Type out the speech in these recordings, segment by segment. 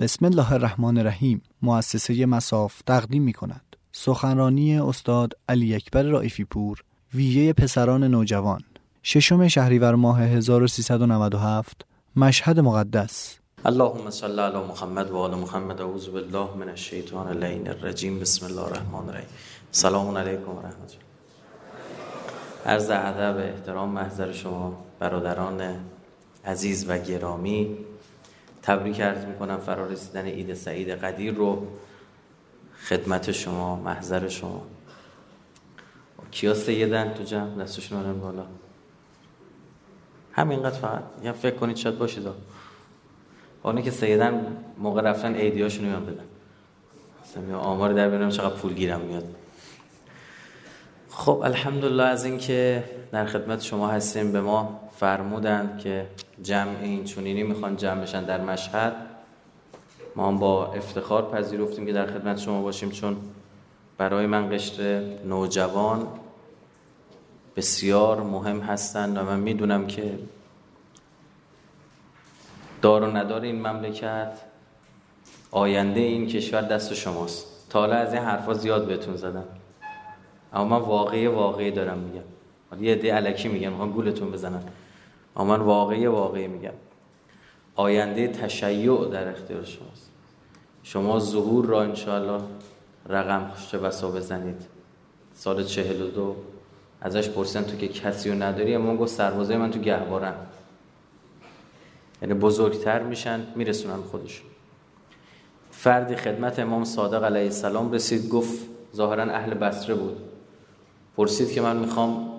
بسم الله الرحمن الرحیم. مؤسسه مساف تقدیم می کند سخنرانی استاد علی اکبر رائفی پور ویژه پسران نوجوان. ششم شهریور ماه 1397 مشهد مقدس. اللهم صل علی محمد و آل محمد. اعوذ بالله من الشیطان اللعین الرجیم. بسم الله الرحمن الرحیم. سلام علیکم و رحمت الله. عرض ادب احترام محضر شما برادران عزیز و گرامی. تبریک عرض می‌کنم فرارسیدن عید سعید قدیر رو خدمت شما محضر شما. کیا سیدن تو جمع دستشون رو بالا. همینقدر فقط. یا فکر کنید شاید باشید. اونه که سیدن موقع رفتن ایدیاشون رو بدن. آمار در بینم چقدر پول گیرم میاد. خب الحمدلله از اینکه در خدمت شما هستیم به ما فرمودند که جمع این چونینی می‌خوان جمع بشن در مشهد. ما هم با افتخار پذیرفتیم که در خدمت شما باشیم چون برای من قشر نوجوان بسیار مهم هستند و من می‌دونم که دار و ندار این مملکت آینده این کشور دست شماست. تا حالا از این حرفا زیاد بهتون زدم. اما من واقعی واقعی دارم میگم. یه عده علکی میگم می‌خوام گولتون بزنن. اما من واقعی واقعی میگم. آینده تشیع در اختیار شماست. شما ظهور را انشاءالله رقم چه بسا بزنید. سال چهل و دو. ازش پرسن تو که کسی رو نداری؟ اما گفت سربازای من تو گهوارن. یعنی بزرگتر میشن میرسونن خودشون. فردی خدمت امام صادق علیه السلام رسید گفت ظاهرا اهل بصره بود. پرسید که من می‌خوام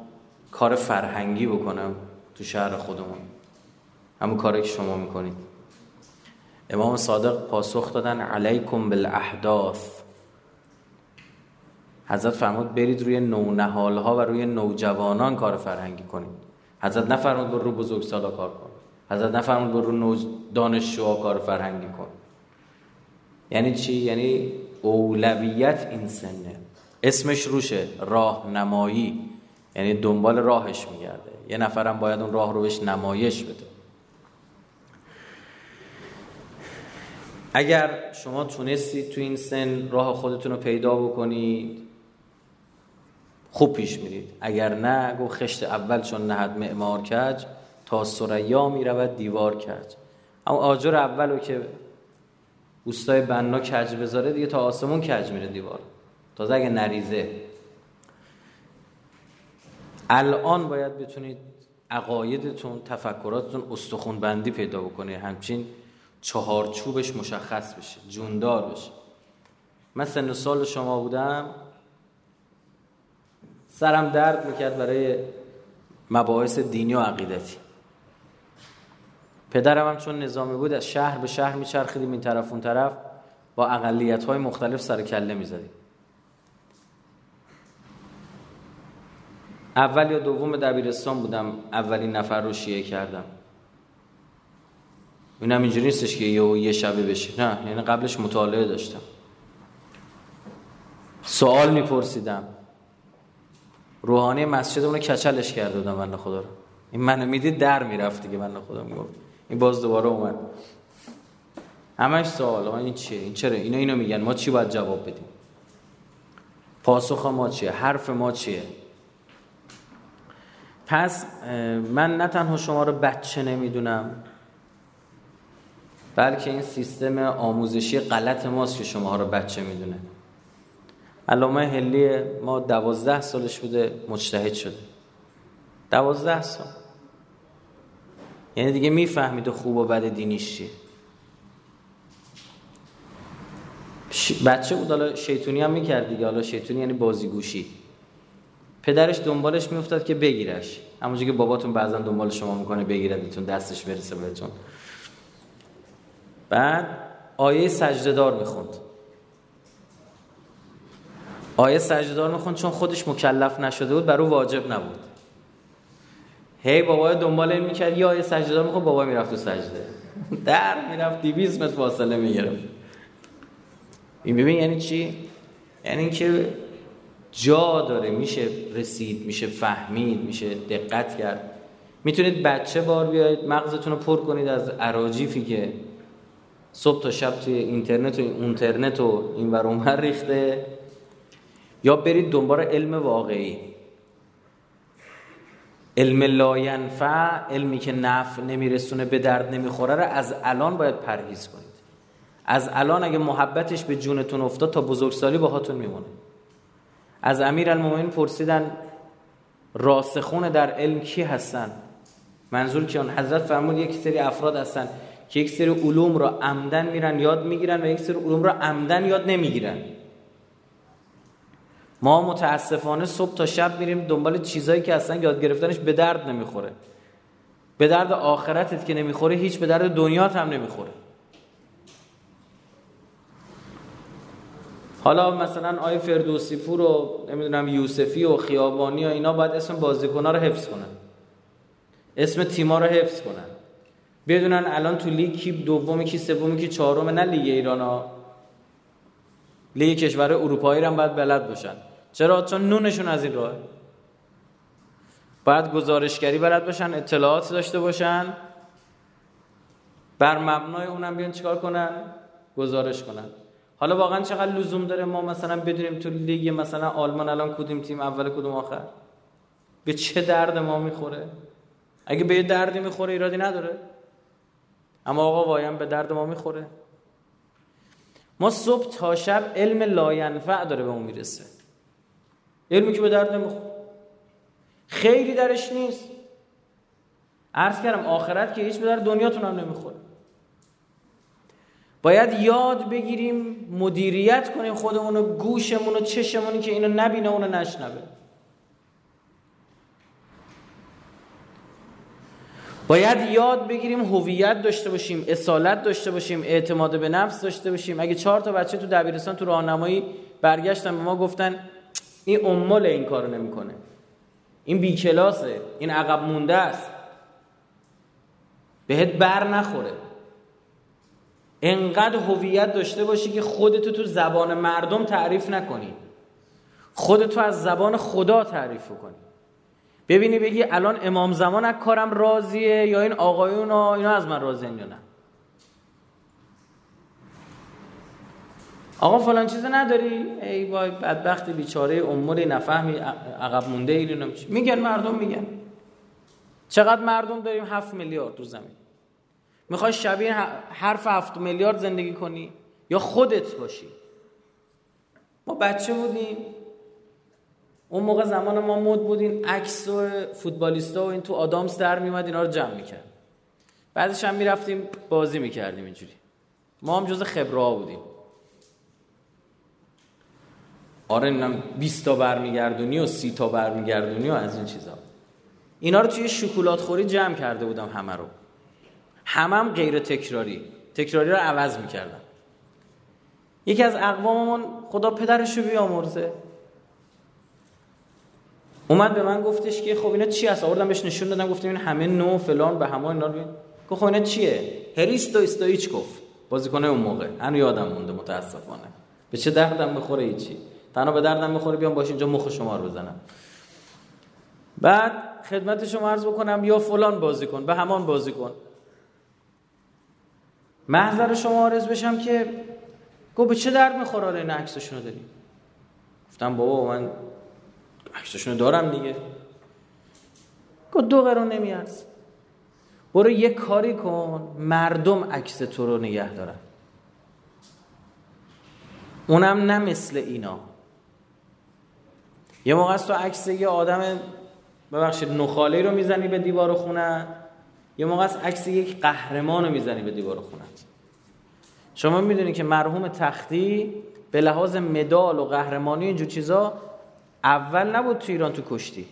کار فرهنگی بکنم. تو شهر خودمون. همون کاری که شما می‌کنید. امام صادق پاسخ دادن علیکم بالاحداث. حضرت فرمود برید روی نونهال ها و روی نوجوانان کار فرهنگی کنید. حضرت نفرمود بر رو بزرگ سالا کار کن. حضرت نفرمود بر رو. دانشجوها کار فرهنگی کن. یعنی چی؟ یعنی اولویت این سنه. اسمش روشه راهنمایی. یعنی دنبال راهش میگرده. یه نفرم باید اون راه رو بهش نمایش بده. اگر شما تونستید تو این سن راه خودتون رو پیدا بکنید خوب پیش میرید. اگر نه گو خشت اول چون نهد معمار کج تا سریا می‌رود دیوار کج. اما آجر اول رو که اوستای بنا کج بذاره دیگه تا آسمون کج میره دیوار. تازه اگه نریزه. الان باید بتونید عقایدتون تفکراتتون استخون بندی پیدا بکنید. همچین چهارچوبش مشخص بشه جوندار بشه. من سن سال شما بودم. سرم درد می‌کرد برای مباحث دینی و عقیدتی. پدرم هم چون نظامی بود از شهر به شهر میچرخیدیم این طرف اون طرف. با اقلیت های مختلف سر کله می‌زدیم. اول یا دوم دبیرستان بودم اولین نفر رو شیعه کردم. اینم اینجوری نیستش که یه, یه شبه بشه. نه یعنی قبلش مطالعه داشتم. سوال میپرسیدم. روحانی مسجد اونو کچلش کرده بودم بنده خدا رو. این منو می‌دید در می‌رفت دیگه بنده خدا می‌گفت. این باز دوباره اومد. همش سوال این چیه؟ این چرا؟ اینا اینو میگن. ما چی باید جواب بدیم؟ پاسخ ما چیه؟ حرف ما چیه؟ پس من نه تنها شما رو بچه نمی‌دونم بلکه این سیستم آموزشی غلط ماست که شما رو بچه می‌دونه. علامه هلی ما دوازده سالش بوده مجتهد شده. دوازده سال. یعنی دیگه می‌فهمید خوب و بد دینیش چیه. بچه بود حالا شیطونی هم می‌کرد دیگه. حالا شیطونی یعنی بازیگوشی. پدرش دنبالش میافتاد که بگیرش. همونجوری که باباتون بعضا دنبال شما می‌کنه بگیردتون دستش برسه بهتون. بعد آیه سجدهدار می‌خوند. آیه سجدهدار می‌خوند چون خودش مکلف نشده بود برای واجب نبود. هی بابای دنبال این می‌کرد یا آیه سجدهدار می‌خوند بابا می‌رفت تو سجده. در می‌رفت دیویز متر فاصله می‌گرفت. این ببین یعنی چی؟ یعنی اینکه جا داره میشه رسید میشه فهمید میشه دقت کرد. می‌تونید بچه بار بیاید مغزتون رو پر کنید از عراجیفی که صبح تا شب توی اینترنت و اینترنت و این ور ریخته. یا برید دنبال علم واقعی. علم لاینفع علمی که نفع نمیرسونه به درد نمی‌خوره رو از الان باید پرهیز کنید. از الان اگه محبتش به جونتون افتاد تا بزرگسالی باهاتون میمونه. از امیر المومنین پرسیدن راسخون در علم کی هستن؟ منظور که حضرت فرمود یک سری افراد هستن که یک سری علوم را عمدن میرن یاد می‌گیرن و یک سری علوم را عمدن یاد نمی‌گیرن. ما متاسفانه صبح تا شب میریم دنبال چیزایی که اصلا یاد گرفتنش به درد نمی‌خوره. به درد آخرتت که نمی‌خوره هیچ به درد دنیات هم نمی‌خوره. حالا مثلا آی فردوسی پور و نمی‌دونم یوسفی و خیابانی و اینا باید اسم بازیکن‌ها رو حفظ کنن. اسم تیما رو حفظ کنن. بدونن الان تو لیگ کی دومی کی سومی کی چهارم نه لیگ ایران ها. لیگ کشور اروپایی هم باید بلد باشن. چرا؟ چون نونشون از این راه. باید گزارشگری بلد باشن اطلاعات داشته باشن. بر مبنای اونم بیان چیکار کنن؟ گزارش کنن. حالا واقعا چقدر لزوم داره ما مثلا بدونیم تو لیگ مثلا آلمان الان کدوم تیم اول کدوم آخر؟ به چه درد ما می‌خوره؟ اگه به یه دردی می‌خوره ایرادی نداره. اما آقا وایم به درد ما می‌خوره. ما صبح تا شب علم لاینفع داره به اون می‌رسه. علمی که به درد نمی‌خوره. خیلی درش نیست. عرض کردم آخرت که هیچ به درد دنیاتون هم نمی‌خوره. باید یاد بگیریم مدیریت کنیم خودمون و گوشمون و چشمونی که اینو نبینه اونو نشنوه. باید یاد بگیریم هویت داشته باشیم اصالت داشته باشیم اعتماد به نفس داشته باشیم. اگه چهار تا بچه تو دبیرستان تو راهنمایی برگشتن به ما گفتن این امال این کارو نمی‌کنه. این بی کلاسه. این عقب مونده است. بهت بر نخوره. انقدر هویت داشته باشی که خودتو تو زبان مردم تعریف نکنی. خودتو از زبان خدا تعریف کنی. ببینی بگی الان امام زمان از کارم راضیه یا این آقایون اینا از من راضی یا نه. آقا فلان چیز نداری؟ ای وای بدبخت بیچاره امور نفهمی عقب مونده ای میگن مردم میگن. چقدر مردم داریم هفت میلیارد تو زمین. می‌خوای شبیه حرف هفت میلیارد زندگی کنی یا خودت باشی؟ ما بچه بودیم. اون موقع زمان ما مد بودین. عکس و فوتبالیستا و این تو آدامس در میومد اینا رو جمع می‌کرد. بعدش هم می‌رفتیم بازی می‌کردیم اینجوری. ما هم جز خبره بودیم. آره اینم 20 تا برمیگردونی و 30 تا برمیگردونی و از این چیزا. اینا رو توی شکلات خوری جمع کرده بودم همه رو. همم هم غیر تکراری. تکراری رو عوض می‌کردم یکی از اقواممون خدا پدرش رو بیامرزه. اومد به من گفتش که خب اینا چی هست؟ آوردم بهش نشون دادم گفتم این همه نو فلان به همه اینا رو گفت خب اینا چیه؟ هریستو استویچ گفت. بازیکن اون موقع. هنو یادم مونده متاسفانه. به چه دردم بخوره هیچی تنها به دردم بخوره بیام باش اینجا مخ شما رو بزنم. بعد خدمت شما عرض بکنم یا فلان بازیکن به همان بازیکن. محضر شما عرض بشم که گفت به چه درد می‌خوره این عکسشون رو داری؟ گفتم بابا من عکسشون دارم دیگه. گفت دو قرون نمیارز. برو یه کاری کن مردم عکس تو رو نگه دارن. اونم نه مثل اینا. یه موقع تو عکس یه آدم ببخشید نخاله رو می‌زنی به دیوار خونه. یه موقع است عکس یک قهرمان رو می‌زنی به دیوار خونه. شما می‌دونید که مرحوم تختی به لحاظ مدال و قهرمانی اینجور چیزا اول نبود تو ایران تو کشتی.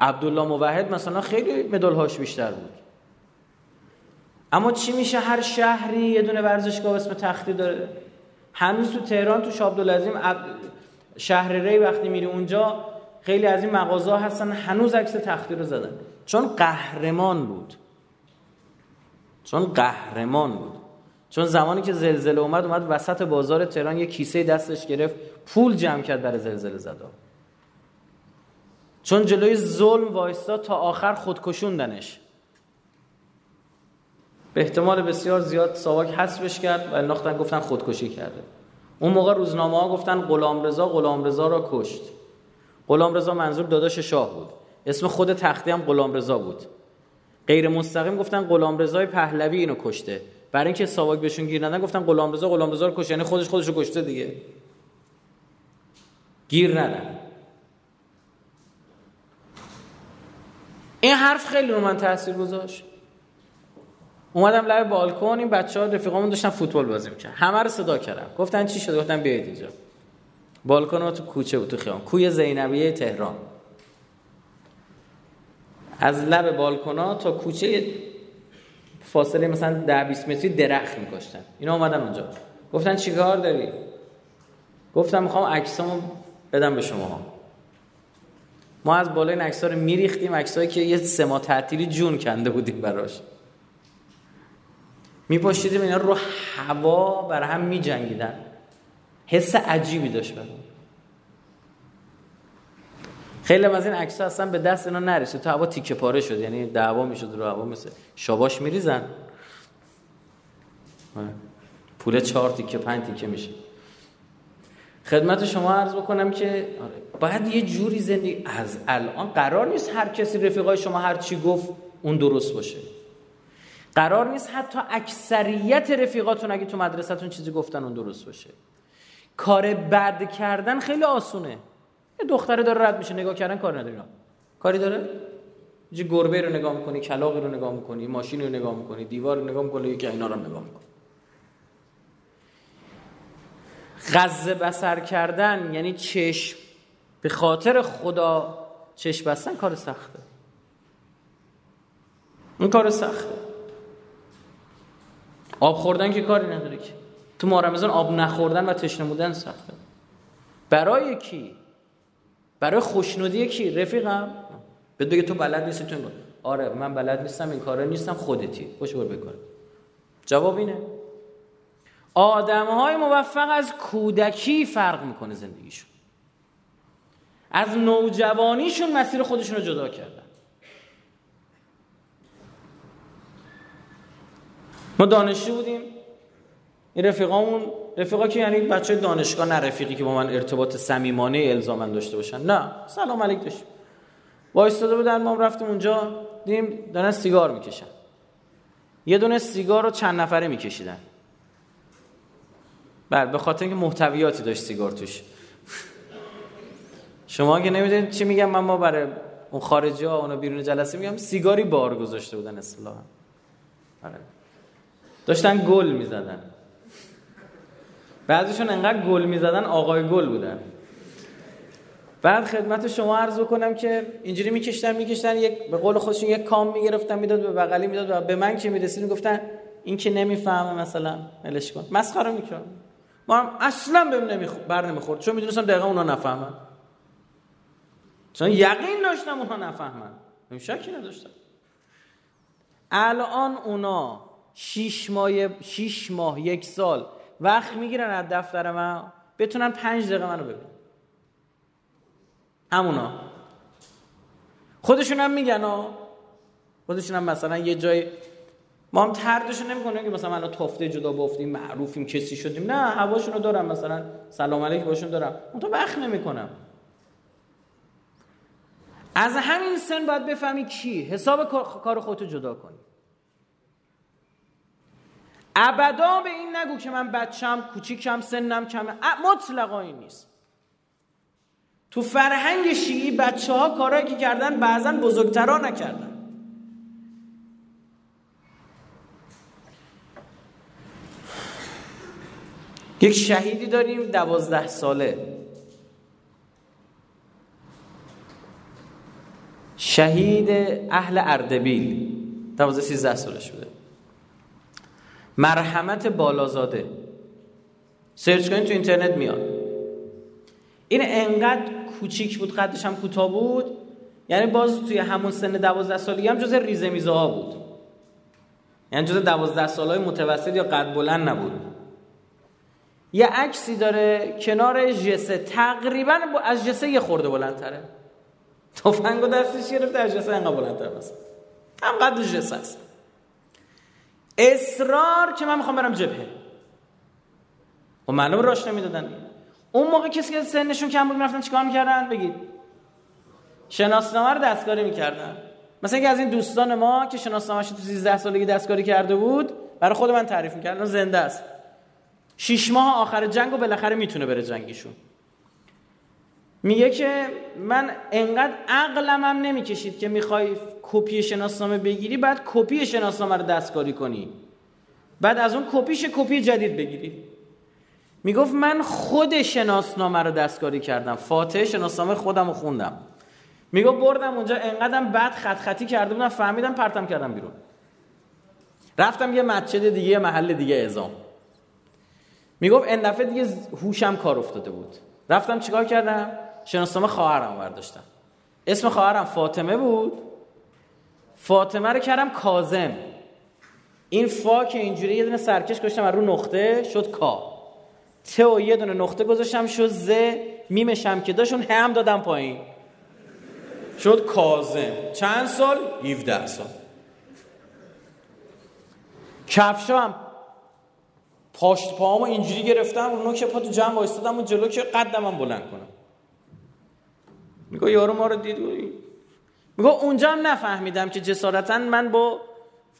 عبدالله موحد مثلا خیلی مدال هاش بیشتر بود. اما چی میشه هر شهری یه دونه ورزشگاه اسم تختی داره؟ هنوز تو تهران تو شابدالعظیم شهر ری وقتی میری اونجا خیلی از این مغازه هستن هنوز عکس تختی رو زدن. چون قهرمان بود. چون قهرمان بود. چون زمانی که زلزله اومد اومد وسط بازار تهران یه کیسه دستش گرفت پول جمع کرد برای زلزله زدا چون جلوی ظلم وایستا تا آخر خودکشوندنش. به احتمال بسیار زیاد ساواک حذفش کرد و انداختن گفتن خودکشی کرده. اون موقع روزنامه ها گفتن غلام رضا غلام رضا را کشت. غلام رضا منظور داداش شاه بود. اسم خود تختی هم غلام رضا بود. غیر مستقیم گفتن غلام رضای پهلوی اینو کشته. برای اینکه ساواک بهشون گیر ندن گفتن غلام رضا غلام رضا رو کشته یعنی خودش خودش رو کشته دیگه. گیر ندن. این حرف خیلی رو من تاثیر گذاشت. اومدم لب بالکن این بچه ها رفیقامون داشتن فوتبال بازی می‌کردن. همه رو صدا کردم گفتن چی شده گفتن بیاید اینجا. بالکن تو کوچه بود تو خیام کوی زینبیه تهران. از لب بالکن تا کوچه فاصله مثلا 10 20 متری درخت میکشتن. اینا اومدن اونجا. گفتن چیکار داری؟ گفتم می‌خوام عکسامو بدم به شما. ما از بالای این رو میریختیم. عکسایی که یه سه ماه تعطیلی جون کنده بودیم براش. میپاشیدیم اینا رو هوا بر هم میجنگیدن. حس عجیبی داشت برام. خیلی از این عکس اصلا به دست اینا نرسید. تو هوا تیکه پاره شد یعنی دعوا می‌شد رو هوا مثل شاباش میریزن. پول چهار تیکه پنج تیکه میشه. خدمت شما عرض بکنم که آره، باید یه جوری زندگی از الان قرار نیست هر کسی رفیقای شما هر چی گفت اون درست باشه. قرار نیست حتی اکثریت رفیقاتون اگه تو مدرسهتون چیزی گفتن اون درست باشه. کار بد کردن خیلی آسونه. یه دختره داره رد میشه نگاه کردن کار نداره. کاری داره؟ یه گربه رو نگاه می‌کنی کلاقی رو نگاه می‌کنی ماشین رو نگاه می‌کنی دیوار رو نگاه می‌کنی یکی اینا رو نگاه می‌کنی. غزه بسر کردن یعنی چشم. به خاطر خدا چشم بستن کار سخته. این کار سخته. آب خوردن که کاری نداره که. تو ماه رمضان آب نخوردن و تشنه بودن سخته. برای کی؟ برای خوشنودی کی؟ رفیقم. بهت بگه تو بلد نیستی تو این آره من بلد نیستم این کاره نیستم خودتی. خوش بر بکن جواب اینه. آدم های موفق از کودکی فرق می‌کنه زندگیشون. از نوجوانیشون مسیر خودشون رو جدا کردن. ما دانشجو بودیم. این رفیقامون رفیقا که یعنی بچه دانشگاه نه رفیقی که با من ارتباط صمیمانه الزامن داشته باشن. نه سلام علیک داشت وایستاده بودن ما رفتیم اونجا دیدیم دارن سیگار می‌کشن. یه دونه سیگار رو چند نفره میکشیدن. بله به خاطر اینکه محتویاتی داشت سیگار توش. شما که نمی‌دونید چی میگم من ما برای اون خارجی ها اونو بیرون جلسه میگم سیگاری بار گذاشته بودن اصطلاحا. آره. داشتن گل می‌زدن. بعضیشون انقدر گل می‌زدن آقای گل بودن. بعد خدمت شما عرض کنم که اینجوری میکشتن میکشتن یک به قول خودشون یک کام می‌گرفتن می‌داد به بغلی می‌داد و به من که می‌رسید گفتن این که نمی‌فهمه مثلا ملش کن. مسخره می‌کنه ما هم اصلا بهم نمی‌خورد بر نمی‌خورد. چون می‌دونستم دقیقا اونا نفهمن. چون یقین داشتم اونا نفهمن. شکی نداشتم الان اونا شیش ماه شیش ماه یک سال وقت می‌گیرن از دفتر من بتونن پنج دقیقه منو ببینن. همونا. خودشون هم میگن ها خودشون هم مثلا یه جای ما هم تردش نمی‌کنیم که مثلا الان تفته جدا بافتیم معروفیم کسی شدیم. نه هواشون رو دارم مثلا. سلام علیک باشون دارم. اون تو وقت نمی‌کنم. از همین سن باید بفهمی کی. حساب کار خودتو جدا کنی. ابدا به این نگو که من بچم کوچیکم سنم کمه. مطلقا این نیست. تو فرهنگ شیعی بچه ها کارهایی که کردن بعضا بزرگترا نکردن. یک شهیدی داریم دوازده ساله. شهید اهل اردبیل. دوازده سیزده سالش بوده. مرحمت بالازاده. سرچ کنید تو اینترنت میاد. این انقدر کوچیک بود قدش هم کوتاه بود. یعنی باز توی همون سن دوازده سالی هم جز ریزه میزه ها بود. یعنی جز دوازده سال های متوسط یا قد بلند نبود. یه عکسی داره کنار جسه تقریبا از جسه یه خورده بلندتره. تفنگ و دستش گرفته از جسه انقدر بلندتر مثلا هم قد جسه است. اصرار که من می‌خوام برم جبهه. و خب معلوم راش نمی‌دادن اون موقع کسی که سنشون کم بود می‌رفتن چیکار می‌کردن؟ بگید. شناسنامه رو دستکاری می‌کردن. مثلا که از این دوستان ما که شناسنامه‌اش تو 13 سالگی دستکاری کرده بود برای خود من تعریف می‌کردن زنده است. شش ماه آخر جنگ و بالاخره می‌تونه بره جنگیشون. میگه که من انقدر عقلم هم نمی‌کشید که می‌خوای کپی شناسنامه بگیری بعد کپی شناسنامه رو دستکاری کنی. بعد از اون کپیش کپی جدید بگیری. می‌گفت من خود شناسنامه رو دستکاری کردم. فاتحه شناسنامه خودم رو خوندم. می‌گفت بردم اونجا انقدرم بعد خط خطی کرده بودم فهمیدم پرتم کردم بیرون. رفتم یه مسجد دیگه یه محل دیگه ازام می‌گفت این دفعه دیگه هوشم کار افتاده بود. رفتم چیکار کردم؟ شناسنامه خواهرم برداشتم اسم خواهرم فاطمه بود. فاطمه رو کردم کازم این فا که اینجوری یه دونه سرکش گذاشتم رو نقطه شد کا. ت و یه دونه نقطه گذاشتم شد ز میمشم که داشون هم دادم پایین. شد کازم چند سال؟ 17 سال. کفشا هم پاشت پاهامو اینجوری گرفتم رو نوک پا تو جمع و جلو که قدم هم بلند کنم. میگه یارو ما رو دید میگه اونجا هم نفهمیدم که جسارتا من با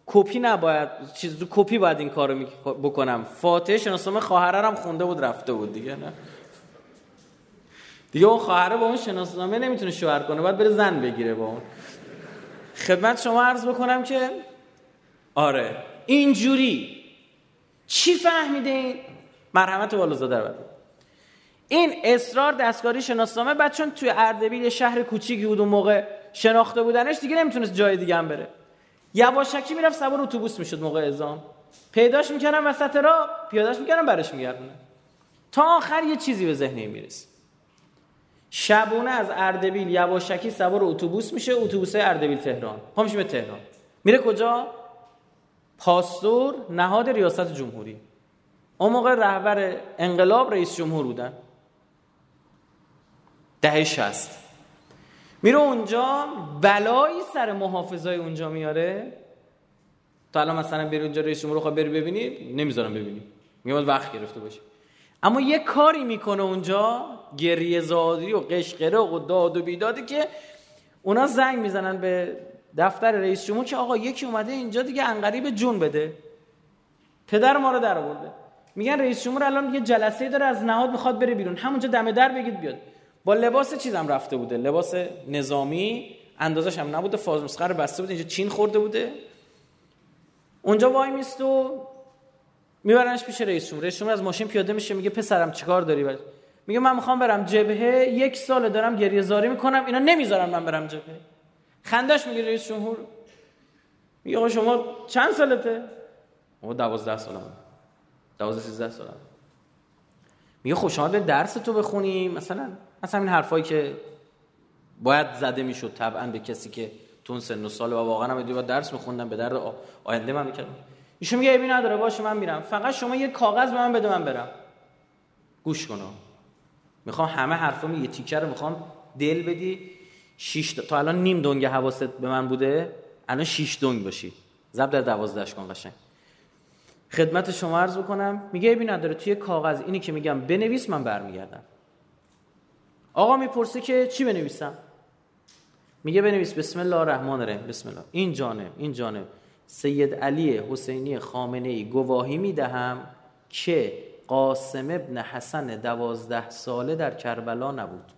کپی نباید چیز تو کپی باید این کارو بکنم. فاتحه شناسنامه خواهرم خونده بود رفته بود دیگه نه؟ دیگه اون خواهره با اون شناسنامه نمی‌تونه شوهر کنه باید بره زن بگیره با اون. خدمت شما عرض بکنم که آره اینجوری. چی فهمیدین؟ مرحمت والازاده رو این اصرار دستکاری شناسنامه بعد چون توی اردبیل شهر کوچیکی بود اون موقع شناخته بودنش دیگه نمی‌تونست جای دیگه هم بره. یواشکی می‌رفت سوار اتوبوس می‌شد موقع ازام پیداش می‌کردم وسط را پیاداش می‌کردم برش میگردونه تا آخر یه چیزی به ذهنی می‌رسه. شبونه از اردبیل یواشکی سوار اتوبوس میشه اتوبوس اردبیل تهران. پا میشه به تهران. میره کجا؟ پاستور نهاد ریاست جمهوری. اون موقع رهبر انقلاب رئیس جمهور بودن. دهه شست. میره اونجا بلایی سر محافظای اونجا میاره. تا الان مثلا بری اونجا رئیس جمهور رو بری ببینی نمی‌ذارم ببینی. میگه وقت گرفته باشه اما یه کاری می‌کنه اونجا گریه زادی و قشقره و داد و بیدادی که اونا زنگ می‌زنن به دفتر رئیس جمهور که آقا یکی اومده اینجا دیگه انقریب جون بده. پدر ما رو در آورده. میگن رئیس جمهور الان یه جلسه داره از نهاد می‌خواد بره بیرون. همونجا دم در بگید بیاد. با لباس چیزم رفته بوده. لباس نظامی اندازش هم نبوده. فاز مسخر بسته بوده. اینجا چین خورده بوده. اونجا وای میست و میبرنش پیش رئیس جمهور. رئیس جمهور از ماشین پیاده میشه میگه پسرم چیکار داری باید میگه من می‌خوام برم جبهه. یک سال دارم گریه زاری می‌کنم. اینا نمی‌ذارن من برم جبهه. خندش میگه رئیس جمهور. میگه شما چند سالته؟ او 12 سالم 12 13 سالم میگه خب شما درس تو بخونی؟ مثلا مثلا این حرفایی که باید زده می‌شد طبعا به کسی که تون سن و سال و واقعا هم باید درس میخوندم به درد آینده من می‌کردم ایشون میگه ابی نداره باشه من میرم. فقط شما یه کاغذ به من بده من برم. گوش کن می‌خوام همه حرفامو یه تیکر رو می‌خوام دل بدی. شش تا الان نیم دنگ حواست به من بوده. الان شش دنگ باشی. زب در دوازدهش کن قشنگ. خدمت شما عرض بکنم. میگه ابی نداره توی کاغذ. اینی که میگم بنویس من برمیگردم. آقا می‌پرسه که چی بنویسم؟ میگه بنویس بسم الله الرحمن الرحیم. بسم الله. این جانب این جانب. سید علی حسینی خامنه ای گواهی می‌دهم که قاسم ابن حسن دوازده ساله در کربلا نبود.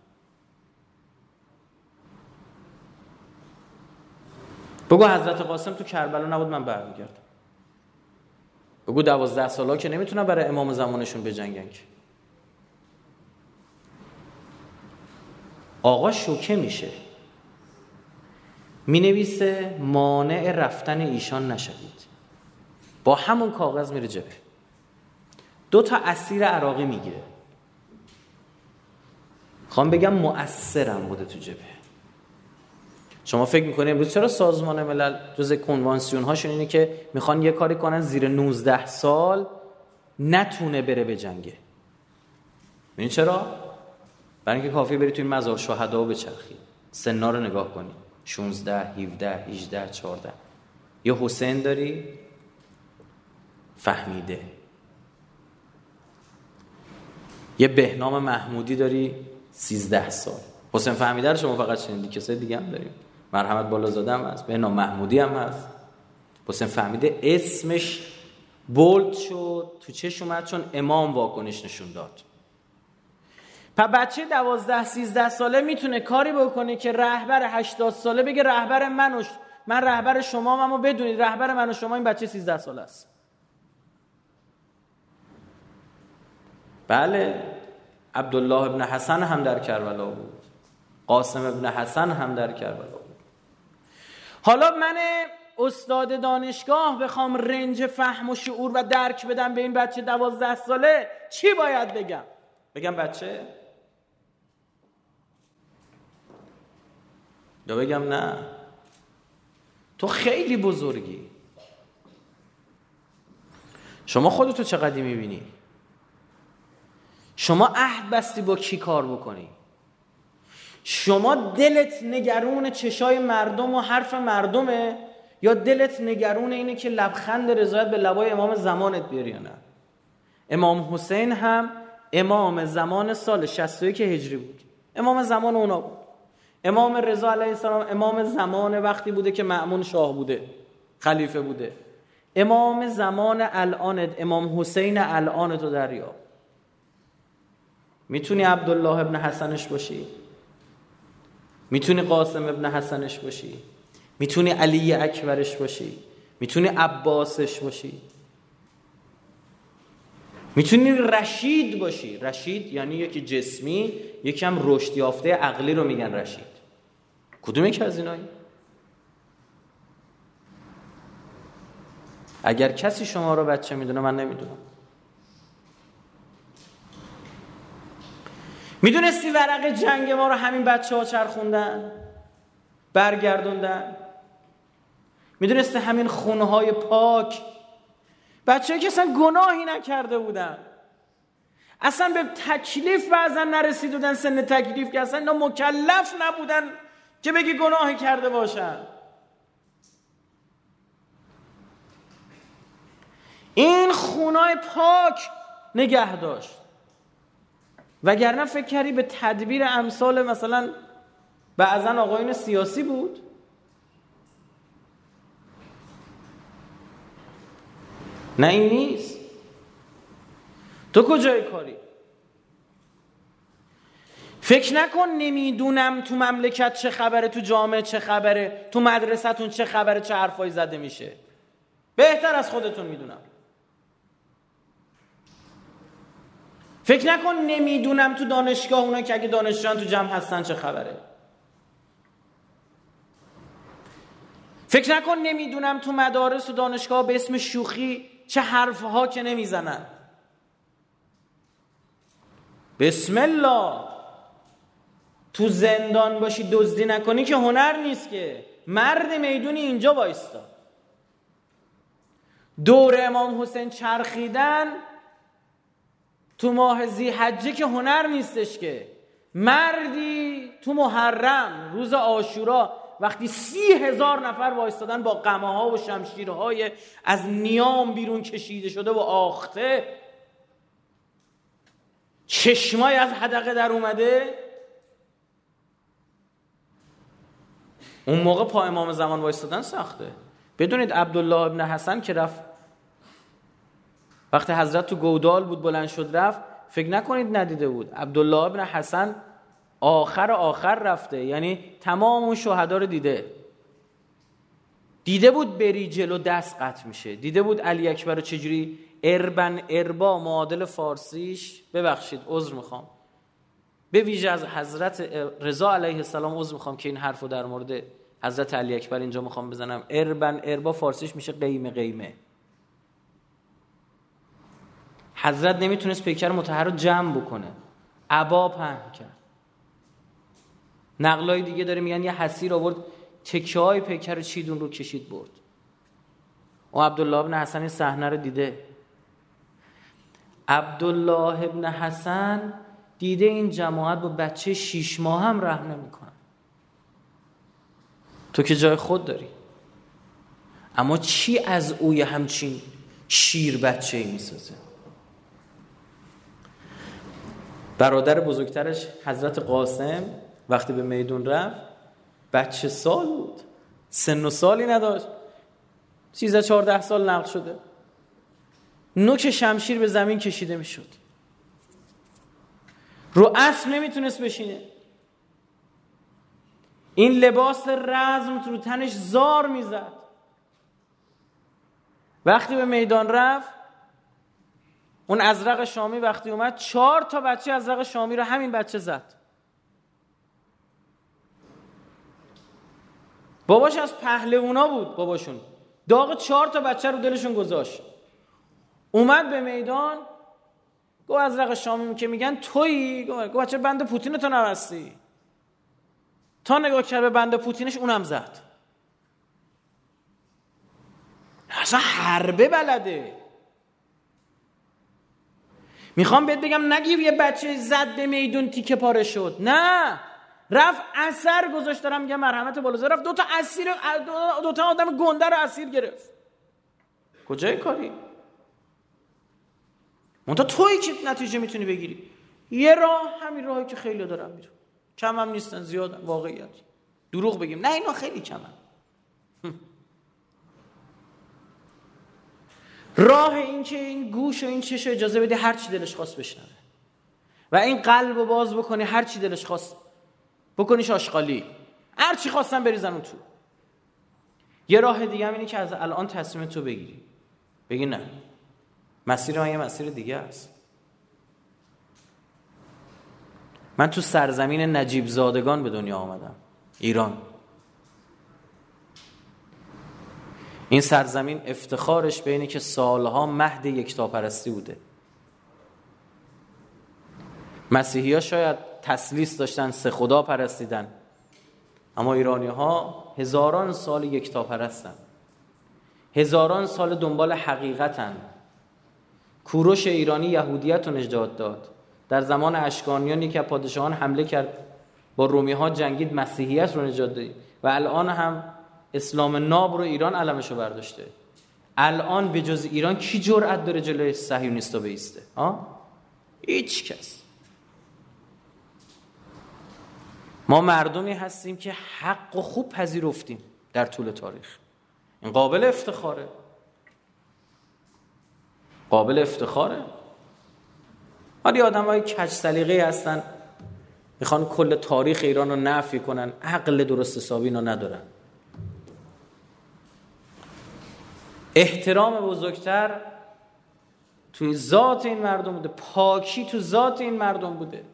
بگو حضرت قاسم تو کربلا نبود من برمیگردم. بگو دوازده ساله که نمی‌تونن برای امام زمانشون بجنگن که. آقا شوکه میشه. می نویسه مانع رفتن ایشان نشوید. با همون کاغذ میره جبه دو تا اسیر عراقی می‌گیره. خوام بگم مؤثرم بوده تو جبه شما فکر می‌کنید امروز چرا سازمان ملل جز کنوانسیون هاشون اینه که می‌خوان یه کاری کنن زیر 19 سال نتونه بره به جنگه این چرا؟ برای اینکه کافی بری توی مزار شهدا بچرخی. سنا رو نگاه کنی. 16 17 18 14 یه حسین داری؟ فهمیده. یه بهنام محمودی داری سیزده سال. حسین فهمیده رو شما فقط شنیدی. کسای دیگه هم داریم. مرحمت بالازاده هم هست. بهنام محمودی هم هست. حسین فهمیده اسمش بولد شد. تو چش اومد چون امام واکنش نشون داد. پس بچه دوازده سیزده ساله می‌تونه کاری بکنه که رهبر هشتاد ساله بگه رهبر من من رهبر شما اما بدونید رهبر من و شما این بچه سیزده ساله است بله عبدالله ابن حسن هم در کربلا بود قاسم ابن حسن هم در کربلا بود حالا من استاد دانشگاه بخوام رنج فهم و شعور و درک بدم به این بچه دوازده ساله چی باید بگم؟ بگم بچه؟ یا بگم نه. تو خیلی بزرگی. شما خودتو چقدر می‌بینی؟ شما عهد بستی با کی کار بکنی؟ شما دلت نگرون چشای مردم و حرف مردمه یا دلت نگرون اینه که لبخند رضایت به لبای امام زمانت بیاری یا نه؟ امام حسین هم امام زمان سال 61 هجری بود. امام زمان اونا بود. امام رضا علیه السلام امام زمان وقتی بوده که معمون شاه بوده خلیفه بوده. امام زمان الانت امام حسین الان تو دریا. می‌تونی عبدالله ابن حسنش باشی؟ می‌تونی قاسم ابن حسنش باشی؟ می‌تونی علی اکبرش باشی؟ می‌تونی عباسش باشی؟ می‌تونی رشید باشی؟ رشید یعنی یکی جسمی یکی هم رشد یافته عقلی رو میگن رشید. کدوم یکی از اینایی؟ اگر کسی شما رو بچه می‌دونه من نمی‌دونم. می‌دونستی ورق جنگ ما رو همین بچه ها چرخوندن؟ برگردوندن؟ می‌دونستی همین خونه های پاک؟ بچه که اصلا گناهی نکرده بودن. اصلا به تکلیف بعضا نرسید بودن سن تکلیف که اصلا اینا مکلف نبودن. که بگی گناهی کرده باشن این خونای پاک نگه داشت. وگرنه فکر کردی به تدبیر امثال مثلا بعضا آقایون سیاسی بود. نه این نیست. تو کجای کاری؟ فکر نکن نمی‌دونم تو مملکت چه خبره تو جامعه چه خبره تو مدرسهتون چه خبره چه حرفایی زده میشه. بهتر از خودتون می‌دونم. فکر نکن نمی‌دونم تو دانشگاه اونا که اگه دانشجویان تو جمع هستن چه خبره. فکر نکن نمی‌دونم تو مدارس و دانشگاه به اسم شوخی چه حرفها که نمی‌زنن. بسم الله. تو زندان باشی دزدی نکنی که هنر نیست که. مرد می‌دونی اینجا وایستا. دور امام حسین چرخیدن تو ماه زی حجه که هنر نیستش که. مردی تو محرم روز آشورا وقتی سی هزار نفر وایستادن با قمه ها و شمشیرهای از نیام بیرون کشیده شده و آخته. چشمای از حدقه در اومده. اون موقع پا امام زمان وایستادن سخته. بدونید عبدالله ابن حسن که رفت وقتی حضرت تو گودال بود بلند شد رفت فکر نکنید ندیده بود. عبدالله ابن حسن آخر آخر رفته. یعنی تمام اون شهدا رو دیده. دیده بود بری جلو دست قطع میشه. دیده بود علی اکبر رو چجوری؟ اربن اربا معادل فارسیش. ببخشید عذر می‌خوام. به ویژه از حضرت رضا علیه السلام عذر می‌خوام که این حرفو در مورد حضرت علی اکبر اینجا می‌خوام بزنم. اربن اربا فارسیش میشه قیمه قیمه. حضرت نمی‌تونست پیکر متحر رو جمع بکنه. عبا پهن کرد. نقلای دیگه داره میگن یه حسیر آورد تکه های پیکر رو چیدون رو کشید برد. و عبدالله ابن حسن این صحنه رو دیده. عبدالله ابن حسن دیده این جماعت با بچه شیش ماه هم رحم نمی‌کنن تو که جای خود داری. اما چی از اوی همچین شیر بچه ای می‌سازه؟ برادر بزرگترش حضرت قاسم وقتی به میدون رفت بچه سال بود. سن و سالی نداشت. 13 14 سال نقل شده. نوک شمشیر به زمین کشیده می‌شد. رو اسب نمی‌تونست بشینه. این لباس رزم رو تنش زار می‌زد. وقتی به میدان رفت اون ازرق شامی وقتی اومد چهار تا بچه ازرق شامی رو همین بچه زد. باباش از پهلوونا بود باباشون. داغ چهار تا بچه رو دلشون گذاشت. اومد به میدان گو ازرق شامی که میگن تویی؟ گو بچه بند پوتین تو نوستی تا نگاه کرد به بند پوتینش اونم زد. اصلا حربه بلده. می‌خوام بهت بگم نگی یه بچه زد به میدون تیکه پاره شد. نه. رفت اثر گذاشت دارم میگم مرحمت بالازه رفت دو تا اسیر دو آدم گنده رو اسیر گرفت. کجای کاری؟ منتها توی که نتیجه می‌تونی بگیری. یه راه همین راهی که خیلی دارم میرم کم هم نیستن زیاد واقعیت. دروغ بگیم. نه اینا خیلی کمن. راه این که این گوش و این چش اجازه بده هر چی دلش خواست بشنوه. و این قلب رو باز بکنی هر چی دلش خواست بکنیش آشغالی. هر چی خواستن بریزن اون تو. یه راه دیگه هم اینه که از الان تصمیم تو بگیری. بگی نه. مسیر من یه مسیر دیگه است. من تو سرزمین نجیب زادگان به دنیا آمدم. ایران. این سرزمین افتخارش به اینه که سالها مهد یکتاپرستی بوده. مسیحی ها شاید تسلیس داشتن سه خدا پرستیدن. اما ایرانی ها هزاران سال یکتا پرستن هزاران سال دنبال حقیقتن. کوروش ایرانی یهودیت رو نجات داد. در زمان اشکانیان که پادشاهان حمله کرد با رومی ها جنگید مسیحیت رو نجات داد و الان هم اسلام ناب رو ایران علمش رو برداشته. الان به جز ایران کی جرأت داره جلوی صهیونیستا بیسته؟ ها هیچ کس. ما مردمی هستیم که حق و خوب پذیرفتیم در طول تاریخ. این قابل افتخاره. قابل افتخاره؟ حالی آدم های کج سلیقه هستن. می‌خوان کل تاریخ ایران رو نفی کنن. عقل درست حسابی رو ندارن. احترام بزرگتر توی ذات این مردم بوده. پاکی تو ذات این مردم بوده.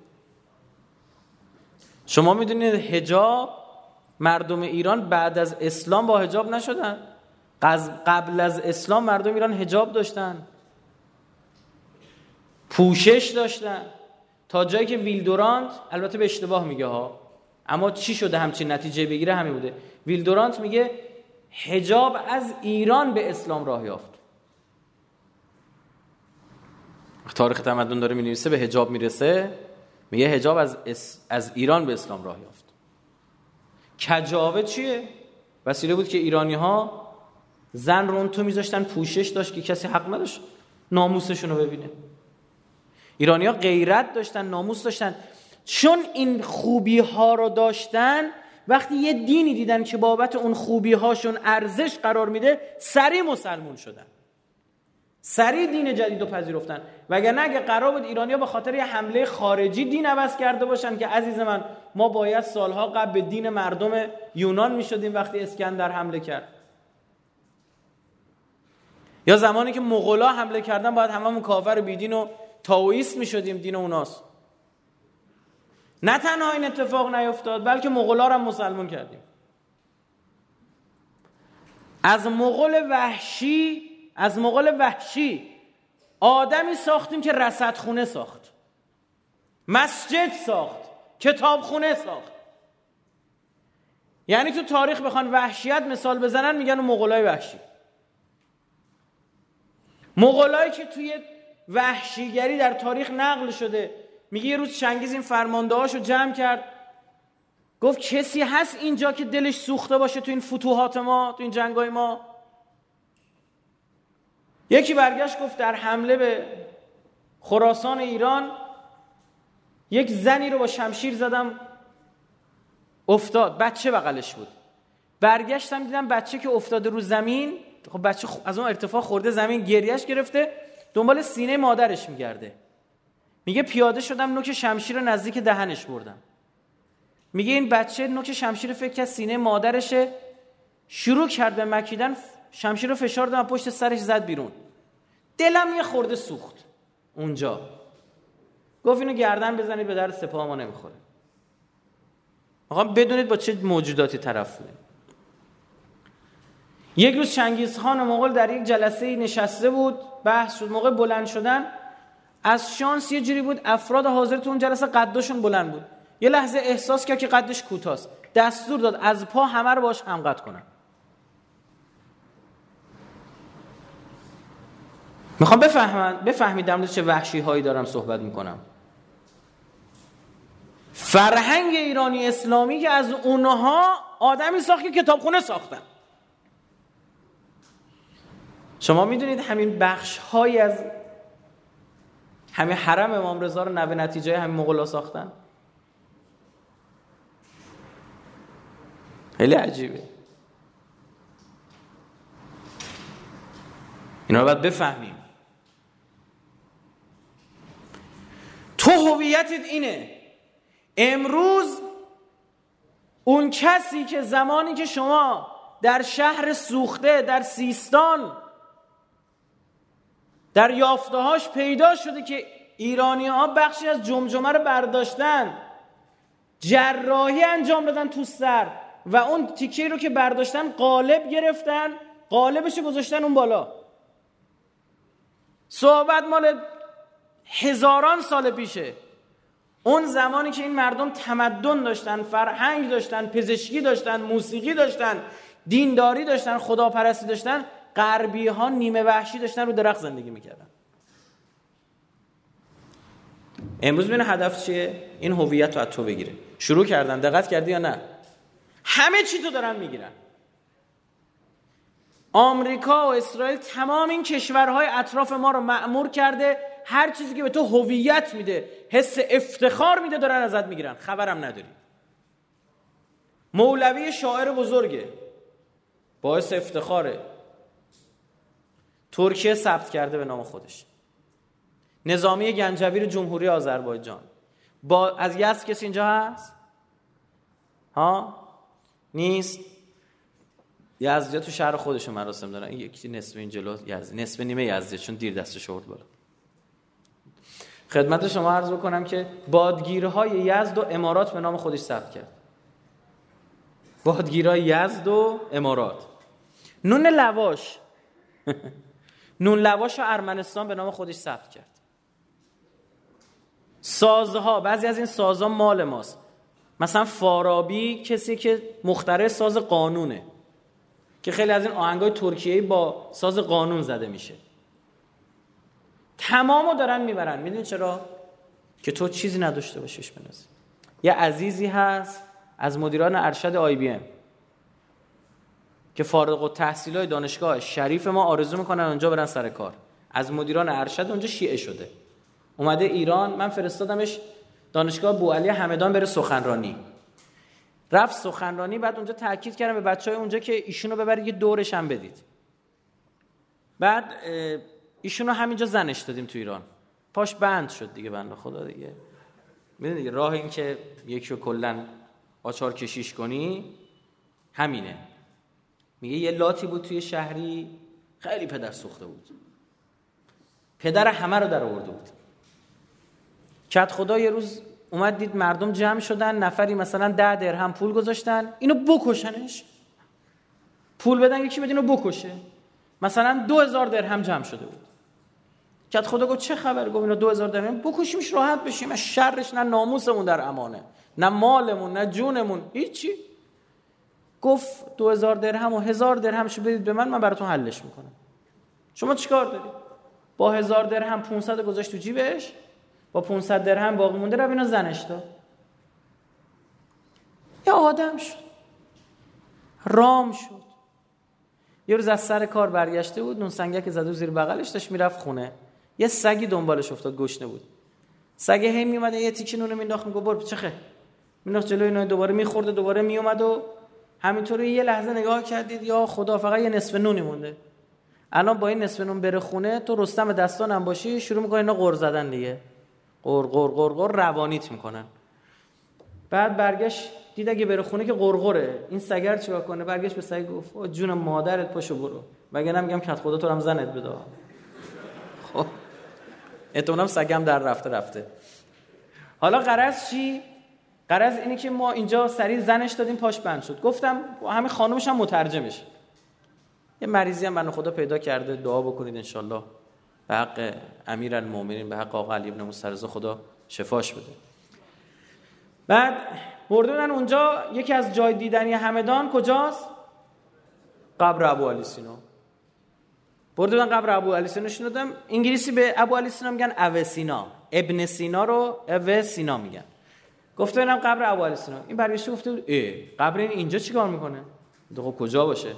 شما می‌دونید هجاب مردم ایران بعد از اسلام با هجاب نشدن. قبل از اسلام مردم ایران هجاب داشتن. پوشش داشتن. تا جایی که ویلدورانت البته به اشتباه میگه ها اما چی شده همچین نتیجه بگیره همین بوده. ویلدورانت میگه هجاب از ایران به اسلام راه یافت. تاریخ تمدن داره می به هجاب می‌رسه. میگه هجاب از, از ایران به اسلام راه یافت. کجاوه چیه؟ وسیله بود که ایرانی ها زن رو تو میذاشتن پوشش داشت که کسی حق نداشت ناموسشون رو ببینه. ایرانی ها غیرت داشتن ناموس داشتن. چون این خوبی ها رو داشتن وقتی یه دینی دیدن که بابت اون خوبی هاشون ارزش قرار میده سری مسلمون شدن. سریع دین جدید رو پذیرفتن. وگرنه اگه قرار بود ایرانیا به خاطر یه حمله خارجی دین عوض کرده باشن که عزیز من ما باید سالها قبل به دین مردم یونان می‌شدیم وقتی اسکندر حمله کرد. یا زمانی که مغلا حمله کردن باید هممون کافر بیدین و تاویست می‌شدیم دین اوناست. نه تنها این اتفاق نیفتاد بلکه مغلا هم مسلمون کردیم. از مغول وحشی از مغول وحشی آدمی ساختیم که رصدخونه ساخت. مسجد ساخت کتابخونه ساخت. یعنی تو تاریخ بخوان وحشیت مثال بزنن میگن مغولای وحشی. مغولایی که توی وحشیگری در تاریخ نقل شده. میگه یه روز چنگیز این فرمانده رو جمع کرد. گفت کسی هست اینجا که دلش سوخته باشه تو این فتوحات ما تو این جنگای ما؟ یکی برگشت گفت در حمله به خراسان ایران یک زنی رو با شمشیر زدم افتاد. بچه بغلش بود. برگشتم دیدم بچه که افتاده رو زمین. خب بچه از اون ارتفاع خورده زمین گریش گرفته. دنبال سینه مادرش میگرده. میگه پیاده شدم نوک شمشیر رو نزدیک دهنش بردم. میگه این بچه نوک شمشیر فکر کرد سینه مادرشه. شروع کرد به مکیدن شمشیر رو فشار دادم پشت سرش زد بیرون. دلم یه خورده سوخت اونجا. گفت اینو گردن بزنید به در سپاه ما نمی‌خوره. آقا بدونید با چه موجوداتی طرف بودیم. یک روز چنگیز خان مغول در یک جلسه نشسته بود بحث شد موقع بلند شدن. از شانس یه جوری بود افراد حاضر تو اون جلسه قدشون بلند بود. یه لحظه احساس کرد که قدش کوتاست. دستور داد از پا همه رو باش همقد کنن. می‌خوام بفهمن بفهمیدم چه وحشی هایی دارم صحبت می‌کنم. فرهنگ ایرانی اسلامی که از اونها آدمی ساخت که کتابخونه ساختن. شما می‌دونید همین بخش های از همین حرم امام رضا رو نوه نتیجه همین مغلا ساختن؟ خیلی عجیبه. اینا رو باید بفهمیم. تو هویتت اینه. امروز اون کسی که زمانی که شما در شهر سوخته در سیستان در یافتهاش پیدا شده که ایرانی ها بخشی از جمجمه رو برداشتن. جراحی انجام دادن تو سر و اون تیکه رو که برداشتن قالب گرفتن قالبش گذاشتن اون بالا. صحبت مال هزاران سال پیشه. اون زمانی که این مردم تمدن داشتن فرهنگ داشتن پزشکی داشتن موسیقی داشتن دینداری داشتن خداپرستی داشتن غربی ها نیمه وحشی داشتن رو درخت زندگی می‌کردن. امروز ببین هدف چیه؟ این هویت رو از تو بگیره. شروع کردن. دقت کردی یا نه؟ همه چی تو دارن می‌گیرن. آمریکا و اسرائیل تمام این کشورهای اطراف ما رو معمور کرده هر چیزی که به تو هویت میده حس افتخار میده دارن ازت می‌گیرن. خبرم نداری. مولوی شاعر بزرگه. باعث افتخاره. ترکیه ثبت کرده به نام خودش. نظامی گنجویر جمهوری آذربایجان. با از یزد کسی اینجا هست؟ ها؟ نیست؟ یزدی تو شهر خودشون مراسم دارن. این یکی نصف این جلو یزدی. نصف نیمه یزدی چون دیر دستش آورد بالا. خدمت شما عرض بکنم که بادگیرهای یزد و امارات به نام خودش ثبت کرد. بادگیرهای یزد و امارات. نون لواش. نون لواش ارمنستان به نام خودش ثبت کرد. سازها بعضی از این سازها مال ماست. مثلا فارابی کسی که مخترع ساز قانونه که خیلی از این آهنگای ترکیه‌ای با ساز قانون زده میشه. تمامو دارن می‌برن. می‌دونی چرا؟ که تو چیزی نداشته باشیش بنازی یه عزیزی هست از مدیران ارشد آی بی ام. که فارغ و تحصیل های دانشگاه شریف ما آرزو می‌کنن اونجا برن سر کار. از مدیران ارشد اونجا شیعه شده. اومده ایران من فرستادمش دانشگاه بوعلی همدان بره سخنرانی. رفت سخنرانی بعد اونجا تاکید کردم به بچه های اونجا که ایشونو ببرید یه دورش هم بدید. بعد ایشونو همینجا زنش دادیم تو ایران. پاش بند شد دیگه بنده خدا دیگه. می‌دونی دیگه راه این که یکی رو کلا آچار کشیش کنی همینه. میگه یه لاتی بود توی شهری خیلی پدر سوخته بود. پدر همه رو در آورده بود. کت خدا یه روز اومد دید مردم جمع شدن نفری مثلا ده درهم پول گذاشتن اینو بکشنش. پول بدن یکی بده اینو بکشه. مثلا دو هزار درهم جمع شده بود. کت خدا گفت چه خبر؟ گفت اینو دو هزار درهم. بکشیمش راحت بشیم. از شرش نه ناموسمون در امانه. نه مالمون نه جونمون. هیچی. گفت دو هزار درهم و هزار درهمشو بدید به من من براتون حلش می‌کنم. شما چیکار دارید؟ با هزار درهم 500 گذاشت تو جیبش؟ با 500 درهم باقی مونده؟ رو اینا زنش داد یه آدم شد. رام شد. یه روز از سر کار برگشته بود نون سنگک زده زیر بغلش داشت می‌رفت خونه. یه سگی دنبالش افتاد گشنه بود. سگ هی میومد یه تیکه نون مینداخت میگه برو چخه مینداخت جلوی اینا دوباره میخورده دوباره میومد و همینطوری یه لحظه نگاه کردید یا خدا فقط یه نصف نونی مونده. الان با این نصف نون بره خونه تو رستم دستانم باشی شروع می‌کنه اینا قر زدن دیگه. قر قر قر قر روانیت می‌کنن. بعد برگشت دید اگه بره خونه که قرقره این سگر چیکار کنه؟ برگشت به سگ گفت جون مادرت پاشو برو. مگه نمیگم کت خدا تو هم زنت بده. خب. احتمالاً سگم در رفته رفته. حالا قرض چی؟ قرض اینه که ما اینجا سریع زنش دادیم پاش بند شد. گفتم همه خانومش هم مترجمش. یه مریضی هم بنده خدا پیدا کرده. دعا بکنید انشالله. به حق امیر المومنین به حق آقا علی ابن خدا شفاش بده. بعد بردن اونجا یکی از جای دیدنی همدان کجاست؟ قبر ابو علی سینا بردن قبر ابو علی سینا شنودم انگلیسی به ابو علی سینا میگن اوسینا ابن سینا رو او سینا میگن. گفته اینم قبر ابو علی سینا این برگشته گفته بود ای قبر این اینجا چیکار می‌کنه؟ خب کجا باشه؟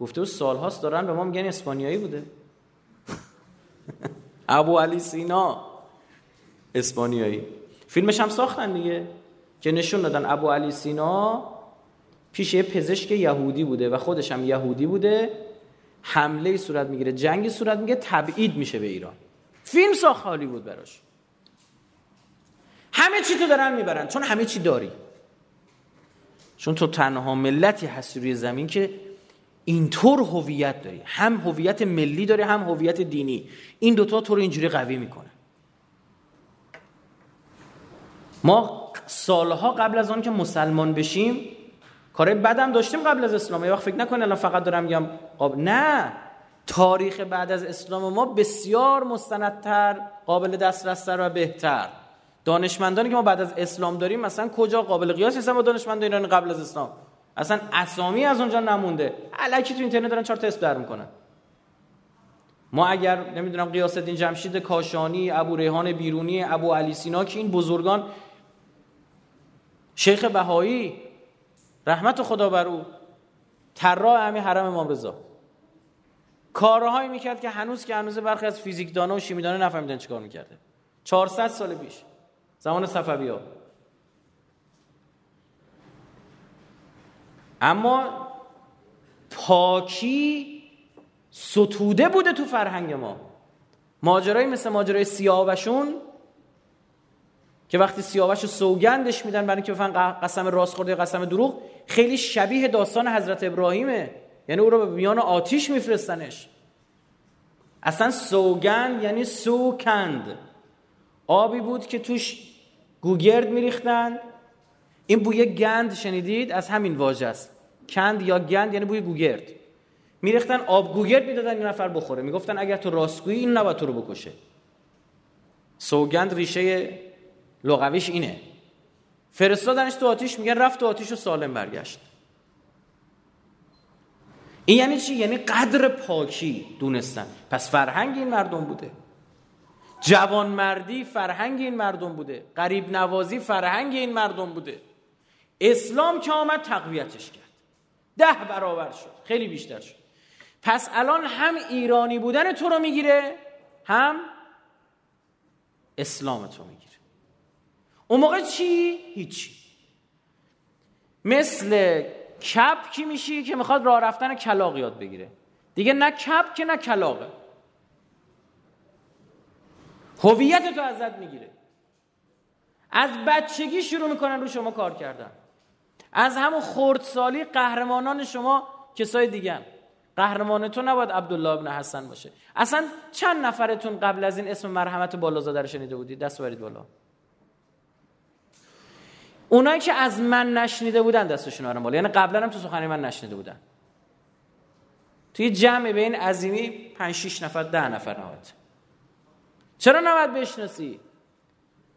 گفته بود سالهاست دارن به ما میگن اسپانیایی بوده. ابو علی سینا اسپانیایی. فیلمش هم ساختن دیگه که نشون دادن ابو علی سینا پیش یه پزشک یهودی بوده و خودش هم یهودی بوده. حمله صورت می‌گیره. جنگی صورت می‌گیره. تبعید میشه به ایران. فیلم ساخت خالی بود براش. همه چی تو دارن می‌برن. چون همه چی داری. چون تو تنها ملتی هستی روی زمین که اینطور هویت داری. هم هویت ملی داری هم هویت دینی. این دوتا تو رو اینجوری قوی می‌کنه. ما سالها قبل از آن که مسلمان بشیم کارهای بدم داشتیم قبل از اسلام. یه وقت فکر نکنید الان فقط دارم میگم قابل نه. تاریخ بعد از اسلام ما بسیار مستندتر قابل دسترستر و بهتر. دانشمندانی که ما بعد از اسلام داریم مثلا کجا قابل قیاس هستن با دانشمندان ایران قبل از اسلام. اصلا اسامی از اونجا نمونده. الکی تو اینترنت دارن چهار تا اسم در می‌کنن. ما اگر نمی‌دونم قیاس الدین جمشید کاشانی ابو ریحان بیرونی ابو علی سینا که این بزرگان شیخ بهایی رحمت خدا بر او طراح همین حرم امام رضا. کارهایی می‌کرد که هنوز که هنوز برخی از فیزیکدانا و شیمیدانا نفهمیدن چیکار می‌کرده. 400 سال پیش. زمان صفوی اما پاکی ستوده بوده تو فرهنگ ما. ماجرایی مثل ماجرای سیاوشون که وقتی سیاوش سوگندش میدن برای اینکه بفهمن قسم راست خورده قسم دروغ خیلی شبیه داستان حضرت ابراهیمه. یعنی او رو به میان آتیش میفرستنش. اصلا سوگند یعنی سوکند. آبی بود که توش گوگرد میریختن. این بوی گند شنیدید؟ از همین واژه است. کند یا گند یعنی بوی گوگرد. میریختن آب گوگرد می‌دادن این نفر بخوره. می‌گفتن اگر تو راستگویی این نباید تو رو بکشه. سوگند ریشه لغویش اینه. فرستادنش تو آتیش میگن رفت تو آتیش و سالم برگشت. این یعنی چی؟ یعنی قدر پاکی دونستن. پس فرهنگ این مردم بوده. جوانمردی فرهنگ این مردم بوده. قریب نوازی فرهنگ این مردم بوده. اسلام که آمد تقویتش کرد. ده برابر شد. خیلی بیشتر شد. پس الان هم ایرانی بودن تو رو می‌گیره هم اسلام تو می‌گیره. اون موقع چی؟ هیچی. مثل کپ کی میشی که می‌خواد راه رفتن کلاق یاد بگیره. دیگه نه کپ که نه کلاقه هویت تو ازت می‌گیره. از بچگی شروع می‌کنن رو شما کار کردن. از همون خردسالی قهرمانان شما کسای دیگه قهرمان تو نباید عبدالله ابن حسن باشه. اصلا چند نفرتون قبل از این اسم مرحمت بالازاده رو شنیده بودید؟ دست برید بالا. اونایی که از من نشنیده بودن دستشون آرم بالا. یعنی قبلا هم تو سخنی من نشنیده بودن. توی جمع بین عظیمی 5 6 نفر ده نفر نهایت. چرا نباید بشناسی؟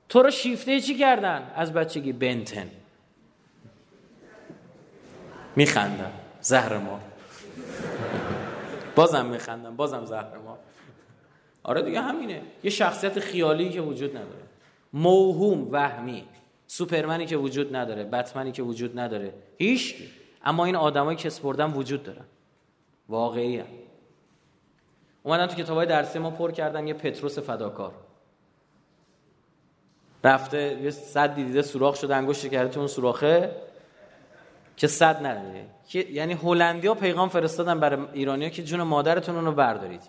تو رو شیفته چی کردن؟ از بچگی بنتن. میخندم. زهر ما. بازم میخندم. بازم زهر ما. آره دیگه همینه. یه شخصیت خیالی که وجود نداره. موهوم وهمی. سوپرمنی که وجود نداره. بتمنی که وجود نداره. هیچ. اما این آدمایی که اسپردن وجود دارن. واقعی هم. اومدن تو کتابای درسی ما پر کردن یه پتروس فداکار. رفته یه صد دیده سوراخ شده انگشت کرده تو اون سوراخه که صد نره یعنی هلندیا پیغام فرستادن برای ایرانیا که جون مادرتون رو بردارید.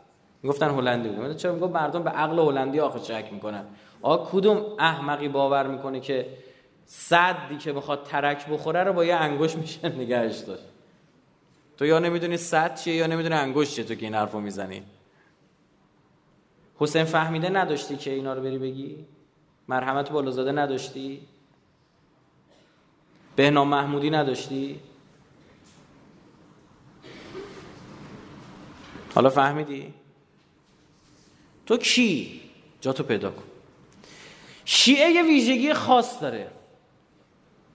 می‌گفتن هلندی بود. چرا می‌گفت مردم به عقل هلندی آخه شک می‌کنن. آ کدوم احمقی باور می‌کنه که صدی که بخواد ترک بخوره رو با یه انگشت میشه نگهش داشت؟ تو یا نمی‌دونی صد چیه یا نمی‌دونی انگشت چیه تو که این حرفو می‌زنی؟ حسین فهمیده نداشتی که اینا رو بری بگی؟ مرحمت بالازاده نداشتی؟ بهنام محمودی نداشتی؟ حالا فهمیدی؟ تو کی؟ جا تو پیدا کن. شیعه یه ویژگی خاص داره.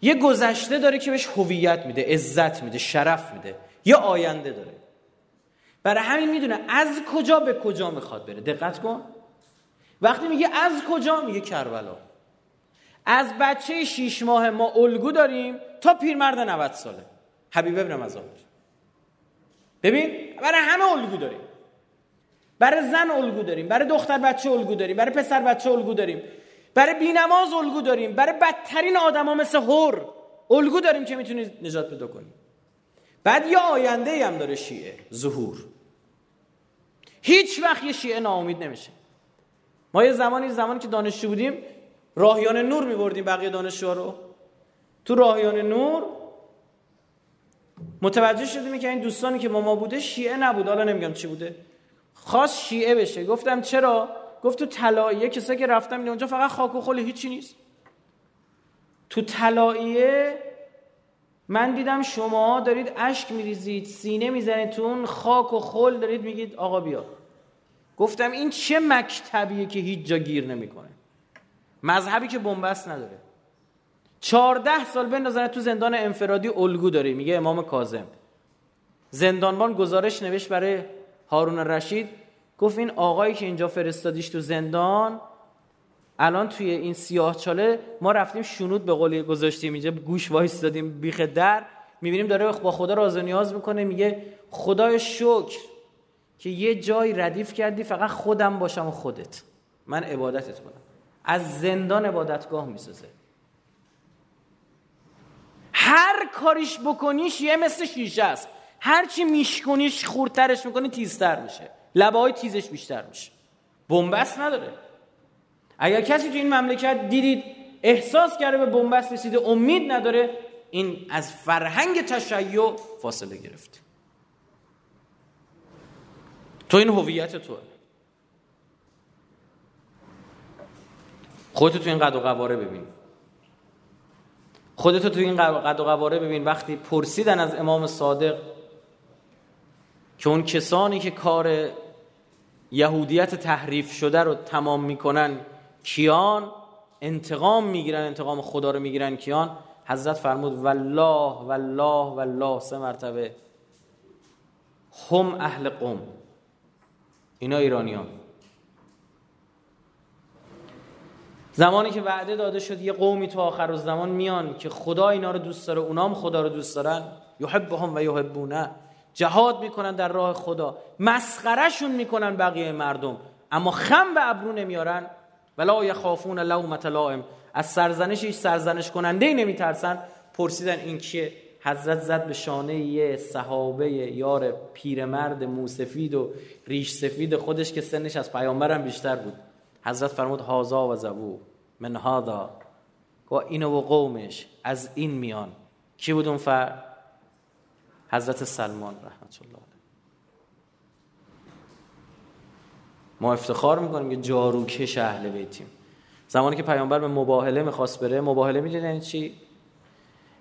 یه گذشته داره که بهش هویت میده عزت میده شرف میده. یه آینده داره. برای همین می‌دونه از کجا به کجا می‌خواد بره. دقت کن. وقتی میگه از کجا میگه کربلا. از بچه شیش ماه ما الگو داریم تا پیرمرد 90 ساله. حبیب ابن مزاحر ببین برای همه الگو داریم. برای زن الگو داریم. برای دختر بچه الگو داریم. برای پسر بچه الگو داریم. برای بینماز الگو داریم. برای بدترین آدما مثل هور الگو داریم که می‌تونید نجات پیدا کنیم بعد یه آینده هم داره شیعه ظهور. هیچ وقت یه شیعه ناامید نمیشه. ما یه زمانی زمانی که دانشجو بودیم راهیان نور میبردیم بقیه دانشجوها رو. تو راهیان نور متوجه شدیم که این دوستانی که ما ما بوده شیعه نبود. حالا نمیگم چی بوده. خاص شیعه بشه. گفتم چرا؟ گفت تو طلاییه کسایی که رفتم اونجا فقط خاک و خل هیچی نیست. تو طلاییه من دیدم شما دارید اشک میریزید سینه می‌زنید تو اون خاک و خل دارید میگید آقا بیا. گفتم این چه مکتبیه که هیچ جا گیر نمی‌کنه. مذهبی که بنبست نداره. چهارده سال بندازن تو زندان انفرادی الگو داره میگه امام کاظم. زندانبان گزارش نوشت برای هارون رشید گفت این آقایی که اینجا فرستادیش تو زندان الان توی این سیاه چاله ما رفتیم شنود به قولی گذاشتیم اینجا گوش وایس دادیم بیخ در. می‌بینیم داره با خدا راز و نیاز می‌کنه میگه خدای شکر که یه جای ردیف کردی فقط خودم باشم و خودت. من عبادتت کنم. از زندان عبادتگاه می‌سازه. هر کاریش بکنیش یه مثل شیشه است. هرچی میشکنیش خورترش می‌کنی تیزتر میشه. لبه های تیزش بیشتر میشه. بنبست نداره. اگر کسی تو این مملکت دیدید احساس کرده به بنبست رسیده امید نداره این از فرهنگ تشیع فاصله گرفته تو این هویت تو خودتو تو این قد و قواره ببین. خودتو تو این قد و قواره ببین. وقتی پرسیدن از امام صادق که اون کسانی که کار یهودیت تحریف شده رو تمام می‌کنن کیان انتقام می‌گیرن انتقام خدا رو می‌گیرن کیان؟ حضرت فرمود والله والله والله سه مرتبه. هم اهل قوم. اینا ایرانیان. زمانی که وعده داده شد یه قومی تو آخر زمان میان که خدا اینا رو دوست داره اونام خدا رو دوست دارن. یحبهم و یحبونه. جهاد می‌کنن در راه خدا. مسخرهشون می‌کنن بقیه مردم. اما خم به ابرو نمیارن. ولا یخافون لومت لائم. از سرزنش هیچ سرزنش کننده ای نمیترسن. پرسیدن این کیه؟ حضرت زد به شانه یه صحابه یار پیرمرد موسفید و ریش سفید خودش که سنش از پیامبرم بیشتر بود. حضرت فرمود هازا و زبو من هادا و اینو و قومش از این میان. کی بود اون فرد حضرت سلمان رحمت الله. ما افتخار می‌کنیم که جاروکش اهل بیتیم. زمانی که پیامبر به مباهله می‌خواست بره مباهله می‌دونی یعنی چی؟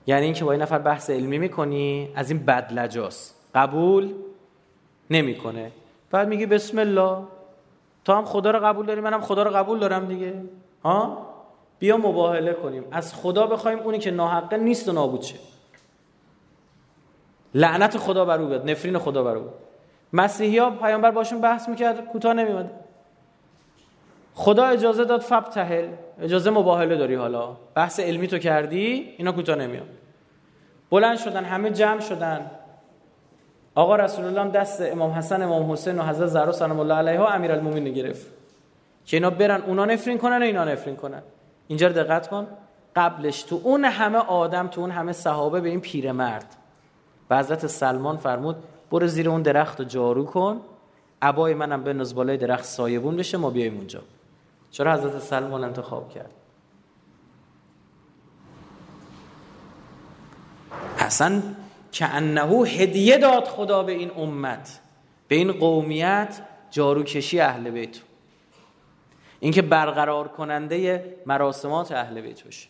یعنی اینکه با این نفر بحث علمی می‌کنی از این بدلجاست قبول نمی‌کنه. بعد میگی بسم الله. تو هم خدا رو قبول داری منم خدا رو قبول دارم دیگه. ها؟ بیا مباهله کنیم. از خدا بخوایم اونی که ناحقه نیست و نابود شه. لعنت خدا بر او بیاد نفرین خدا بر او. مسیحی ها پیامبر باشون بحث می‌کرد کوتاه نمیومد خدا اجازه داد فب تهل اجازه مباهله داری حالا. بحث علمی تو کردی اینا کوتاه نمیاد بلند شدن همه جمع شدن. آقا رسول الله دست امام حسن امام حسین و حضرت زهرا سلام الله علیها امیرالمومنین گرفت. که اینا برن اونا نفرین کنن و اینا نفرین کنن. اینجا رو دقت کن. قبلش تو اون همه آدم تو اون همه صحابه به این پیرمرد. و حضرت سلمان فرمود برو زیر اون درخت رو جارو کن. عبای منم به بالای درخت سایبون بشه ما بیایم اونجا. چرا حضرت سلمان انتخاب کرد؟ اصلا که انهو هدیه داد خدا به این امت به این قومیت جاروکشی اهل بیت. اینکه برقرار کننده مراسمات اهل بیت باشه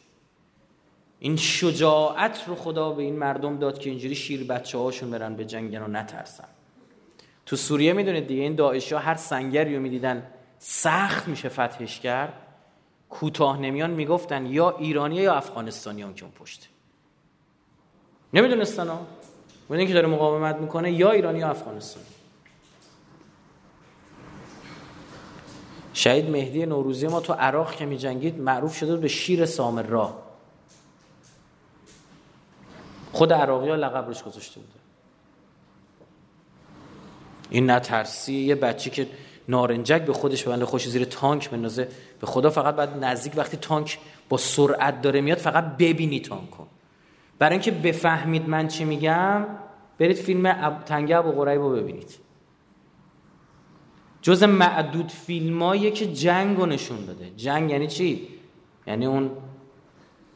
این شجاعت رو خدا به این مردم داد که اینجوری شیر بچه هاشون برن به جنگن و نترسن. تو سوریه می‌دونید دیگه این داعشی ها هر سنگری رو می‌دیدن سخت میشه فتحش کرد. کوتاه نمیان می‌گفتن یا ایرانی یا افغانستانی هم که اون پشته نمی‌دونستن ها؟ بودین که داره مقاومت می‌کنه یا ایرانی یا افغانستانی. شهید مهدی نوروزی ما تو عراق که میجنگید معروف شده به شیر سامرا. خود عراقی ها لقب روش گذاشته بوده این نترسی یه بچه که نارنجک به خودش بنده خوش زیر تانک بندازه به خدا فقط بعد نزدیک وقتی تانک با سرعت داره میاد فقط ببینی تانک کن برای اینکه بفهمید من چی میگم برید فیلم. تنگه ابو قریب رو ببینید جز معدود فیلمایی که جنگ رو نشون داده جنگ یعنی چی؟ یعنی اون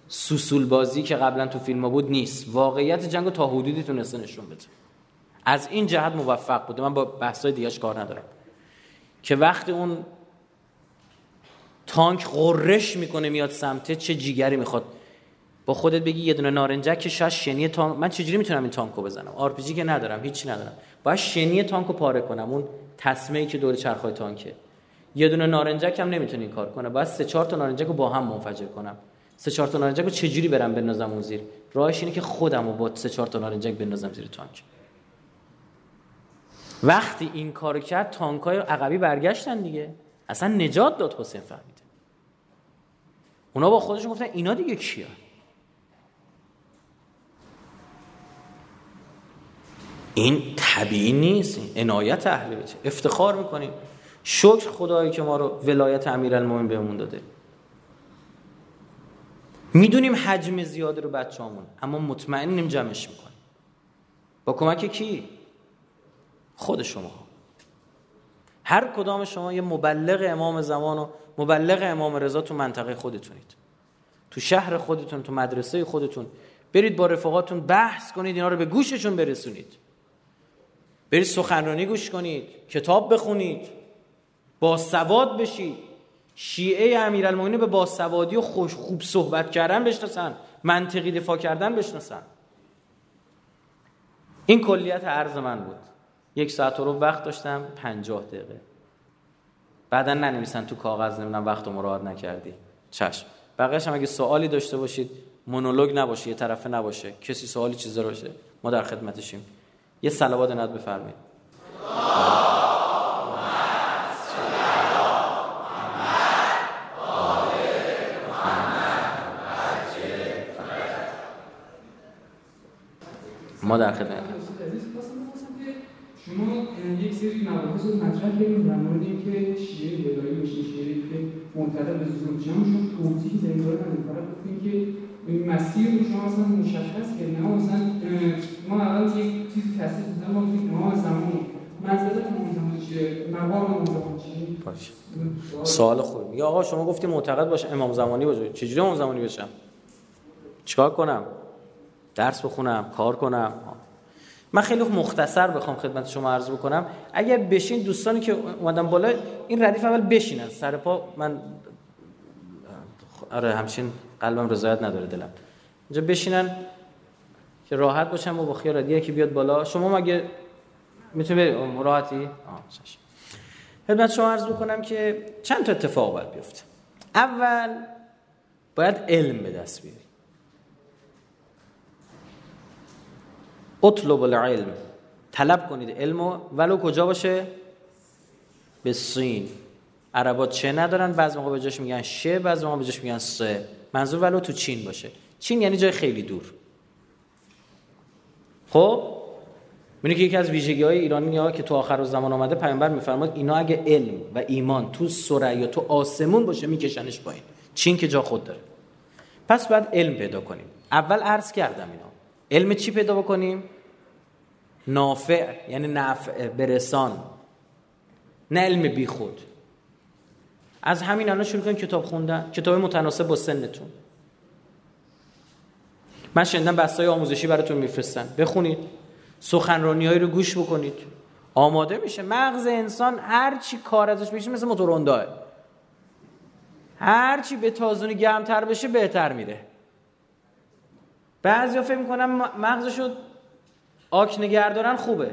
سوسول بازی که قبلا تو فیلم ها بود نیست. واقعیت جنگ تا حدودی تونسته نشون بده. از این جهت موفق بوده. من با بحثای دیگهش کار ندارم. که وقتی اون تانک قررش می‌کنه میاد سمته چه جیگری می‌خواد. با خودت بگی یه دونه نارنجک که شاید شنی تانک من چجوری می‌تونم این تانکو بزنم؟ آر که ندارم هیچی ندارم. باید شنی تانکو پاره کنم. اون تسمه که دور چرخای تانکه. یه دونه نارنجک هم نمی‌تونه این کار کنه. باید سه چهار تا نارنجک رو با هم منفجر کنم. سه چهار تا نارنجک رو چجوری برم بندازم اون زیر؟ راهش اینه که خودم رو با سه چهار تا نارنجک بندازم زیر تانک. وقتی این کار کرد تانکای عقبی برگشتن دیگه. اصلا نجات داد حسین فهمیده. اونا با خودشون گفتن اینا دیگه کیه این طبیعی نیست. عنایت اهل بیت. افتخار می‌کنیم. شکر خدایی که ما رو ولایت امیرالمومنین بهمون داده. می‌دونیم حجم زیاده رو بچه‌مون اما مطمئنیم جمعش می‌کنیم. با کمک کی؟ خود شما. هر کدام شما یه مبلغ امام زمان و مبلغ امام رضا تو منطقه خودتونید. تو شهر خودتون تو مدرسه خودتون. برید با رفقاتون بحث کنید اینا رو به گوششون برسونید. برید سخنرانی گوش کنید کتاب بخونید با سواد بشید. شیعه امیرالمومنین به باسوادی و خوش خوب صحبت کردن بشناسن منطقی دفاع کردن بشناسن. این کلیت عرض من بود. یک ساعت رو وقت داشتم پنجاه دقیقه. بعدا ننویسن تو کاغذ نمی‌دونم وقت مراد نکردی. چشم. بقیش هم اگه سوالی داشته باشید مونولوگ نباشه یه طرفه نباشه کسی سوالی چیزا باشه ما در خدمتشیم. یه صلوات ند بفرمایید. ما در خدمت. شما یک سری مباحث رو مطرح کردید در مورد اینکه شیعه ولایی میشه شیعه که معتدل به زوزون میشه. شما توضیحی در این باره فقط گفتین که مسیر رو شما اصلا مشخص کردین ما مثلا ما اول یک چیزی تصدیق بودن ما گفتیم امام زمانی منزلت زمانی چیه؟ مقام زمانی چیه؟ سوال خوبی. یا آقا شما گفتی معتقد باشه امام زمانی باشه. چجوری امام زمانی بشم؟ چیکار کنم؟ درس بخونم کار کنم. من خیلی مختصر بخوام خدمت شما عرض بکنم. اگر بشین دوستانی که اومدن بالا این ردیف اول بشینن. سر پا من آره همچین قلبم رضایت نداره دلم. اینجا بشینن که راحت باشم و با خیال که بیاد بالا. شما مگه می‌تونی راحتی؟ خدمت شما عرض بکنم که چند تا اتفاق باید بیفته. اول باید علم به دست بیاری. اطلب العلم. طلب کنید علمو. ولو کجا باشه؟ به سین. عربا چه ندارن؟ بعض موقع به جاش میگن شه بعض موقع به جاش میگن سه. منظور ولو تو چین باشه. چین یعنی جای خیلی دور. خب؟ میونه که یکی از ویژگی های ایرانی ها که تو آخر زمان آمده پیامبر میفرماد اینا اگه علم و ایمان تو یا تو آسمون باشه میکشنش پایین. چین که جا خود داره. پس باید علم پیدا کنیم. اول عرض کردم اینا علم چی پیدا بکنیم؟ نافع یعنی نفع برسان. نه علم بی خود. از همین الان شروع کنید کتاب خوندن. کتاب متناسب با سنتون. من شنیدم بستای آموزشی براتون میفرستن. بخونید. سخنرانی رو گوش بکنید. آماده میشه. مغز انسان هر چی کار ازش بشه مثل موتور هر چی به تازونی گرمتر بشه بهتر میره. بعضیا فکر می‌کنم مغزشو آک نگردارن خوبه.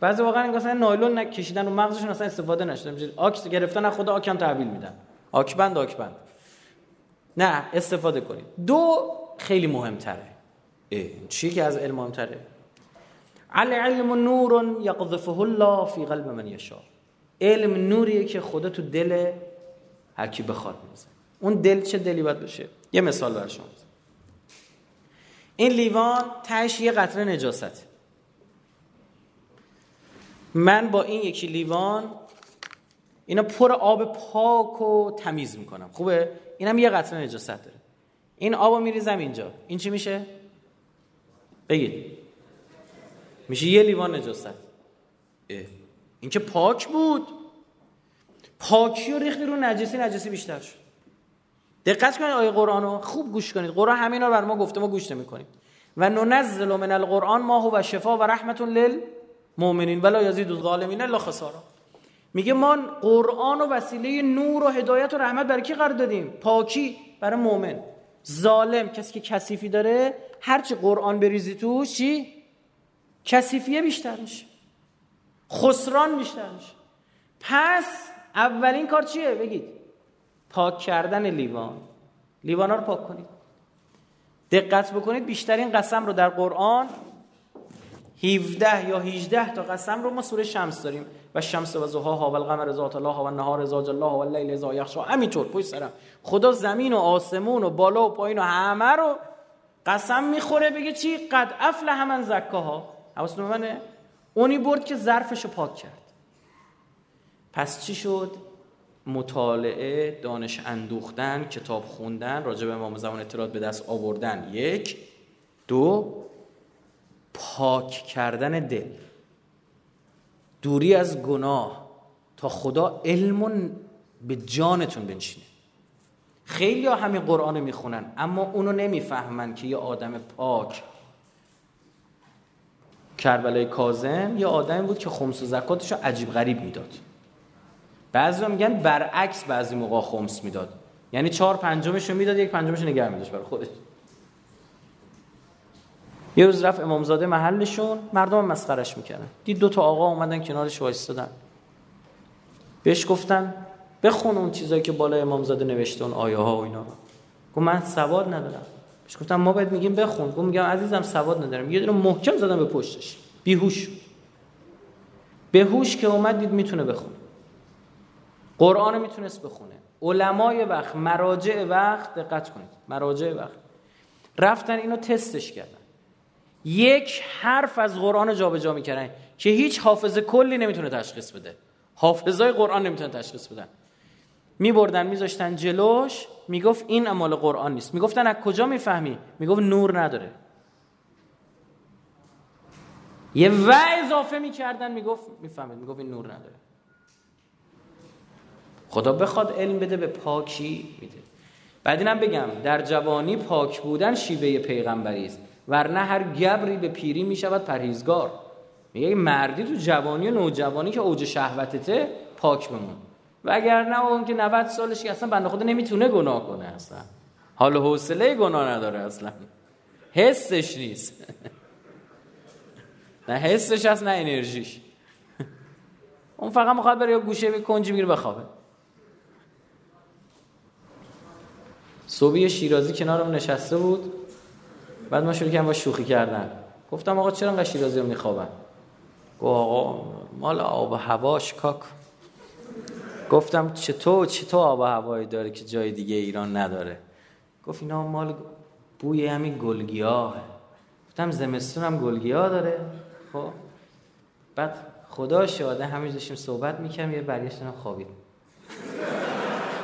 بعضی واقعا مثلا نایلون نکشیدن و مغزشون اصلا استفاده نشده. آک گرفتن از خدا آکم تحویل میدن. آک بند آک بند نه استفاده کنید. دو خیلی مهمتره. چی که از علم مهمتره؟ علم نور یقذفه الله فی قلب من یشاء. علم نوریه که خدا تو دل هر کی بخواد میزه اون دل چه دلی باید بشه؟ یه مثال شما. این لیوان تهش یه قطره نجاست. من با این یکی لیوان اینا پر آب پاک و تمیز می‌کنم. خوبه؟ اینم یه قطره نجاست داره. این آبو میریزم اینجا. این چی میشه؟ بگید. میشه یه لیوان نجاست. این که پاک بود. پاکی و ریختی رو نجسی نجسی بیشتر شد. دقت کنید آیه قرآن رو. خوب گوش کنید. قرآن همین رو بر ما گفته ما گوش نمی‌کنیم. و ننزل من القرآن ما هو شفا و رحمت للمؤمنین. ولا یزید الظالمین الا خسارا. میگه ما قرآن و وسیله نور و هدایت و رحمت برای کی قرار دادیم؟ پاکی برای مؤمن. ظالم کسی که کثیفی داره هرچی قرآن بریزی توش چی؟ کثیفیه بیشتر میشه. خسران بیشتر میشه. پس اولین کار چیه؟ بگید. پاک کردن لیوان. لیوان رو پاک کنید. دقت بکنید بیشترین قسم رو در قرآن 17 یا 18 تا قسم رو ما سوره شمس داریم. و شمس و ها و القمر ذات الله و النهار ذات الله و اللیل ذا یخشا همینطور پشت سرم. خدا زمین و آسمون و بالا و پایین و همه رو قسم می‌خوره بگه چی؟ قد افلح من زکاها. حواستون منه؟ اونی برد که ظرفش رو پاک کرد. پس چی شد؟ مطالعه دانش اندوختن کتاب خوندن راجع به امام زمان اطلاعات به دست آوردن. یک. دو. پاک کردن دل. دوری از گناه تا خدا علم به جانتون بنشینه. خیلی ها همین قرآن می‌خونن اما اونو نمی‌فهمن که یه آدم پاک. کربلای کازم یه آدمی بود که خمس و زکاتش رو عجیب غریب می‌داد. بعضی میگن برعکس بعضی موقع خمس می‌داد. یعنی چهار پنجمش رو می‌داد یک پنجمش نگه میداشت برای خودش. یه روز رفت امامزاده محلشون مردم مسخرش می‌کردن. دید دو تا آقا اومدن کنارش وایستادن. بهش گفتن بخون اون چیزایی که بالای امامزاده نوشته اون آیه ها و اینا. گفت من سواد ندارم. بهش گفتم ما باید میگیم بخون. گفت میگم عزیزم سواد ندارم. یه دونه محکم زدم به پشتش. بیهوش. هوش که اومد دید می‌تونه بخونه. قرآن می‌تونست بخونه. علمای وقت مراجع وقت دقت کنید. مراجع وقت. رفتن اینو تستش کردن. یک حرف از قرآن جابجا جا می‌کردن که هیچ حافظه کلی نمی‌تونه تشخیص بده. حافظای قرآن نمی‌تونه تشخیص بدن. میبردن میذاشتن جلوش می‌گفت این امال قرآن نیست. می‌گفتن از کجا می‌فهمی؟ می‌گفت نور نداره. یه و اضافه می‌کردن می‌گفت می‌فهمید می‌گفت این نور نداره. خدا بخواد علم بده به پاکی میده. بعد اینم بگم در جوانی پاک بودن شیوه پیغمبری است ورنه هر گبری به پیری می‌شود پرهیزگار. میگه مردی تو جوانی و نوجوانی که اوج شهوتته پاک بمون. و اگر نه اون که 90 سالش که اصلا بنده خدا نمی‌تونه گناه کنه اصلا. حال حوصله گناه نداره اصلا. حسش نیست. نه حسش هست نه انرژیش. اون فقط می‌خواد بره یا گوشه به کنجی می‌گیره بخوابه. صبحی شیرازی کنارم نشسته بود. بعد ما شروع کردم با شوخی کردن. گفتم آقا چرا انقدر شیرازی رو میخوابن؟ گفت آقا مال آب و هواش کاک. گفتم چطور چطور آب و هوایی داره که جای دیگه ایران نداره؟ گفت اینا مال بوی همین گلگیاه گفتم زمستون هم گلگیاه داره. خب. بعد خدا شاده همین داشتیم صحبت می‌کنم یه برگشتن خوابید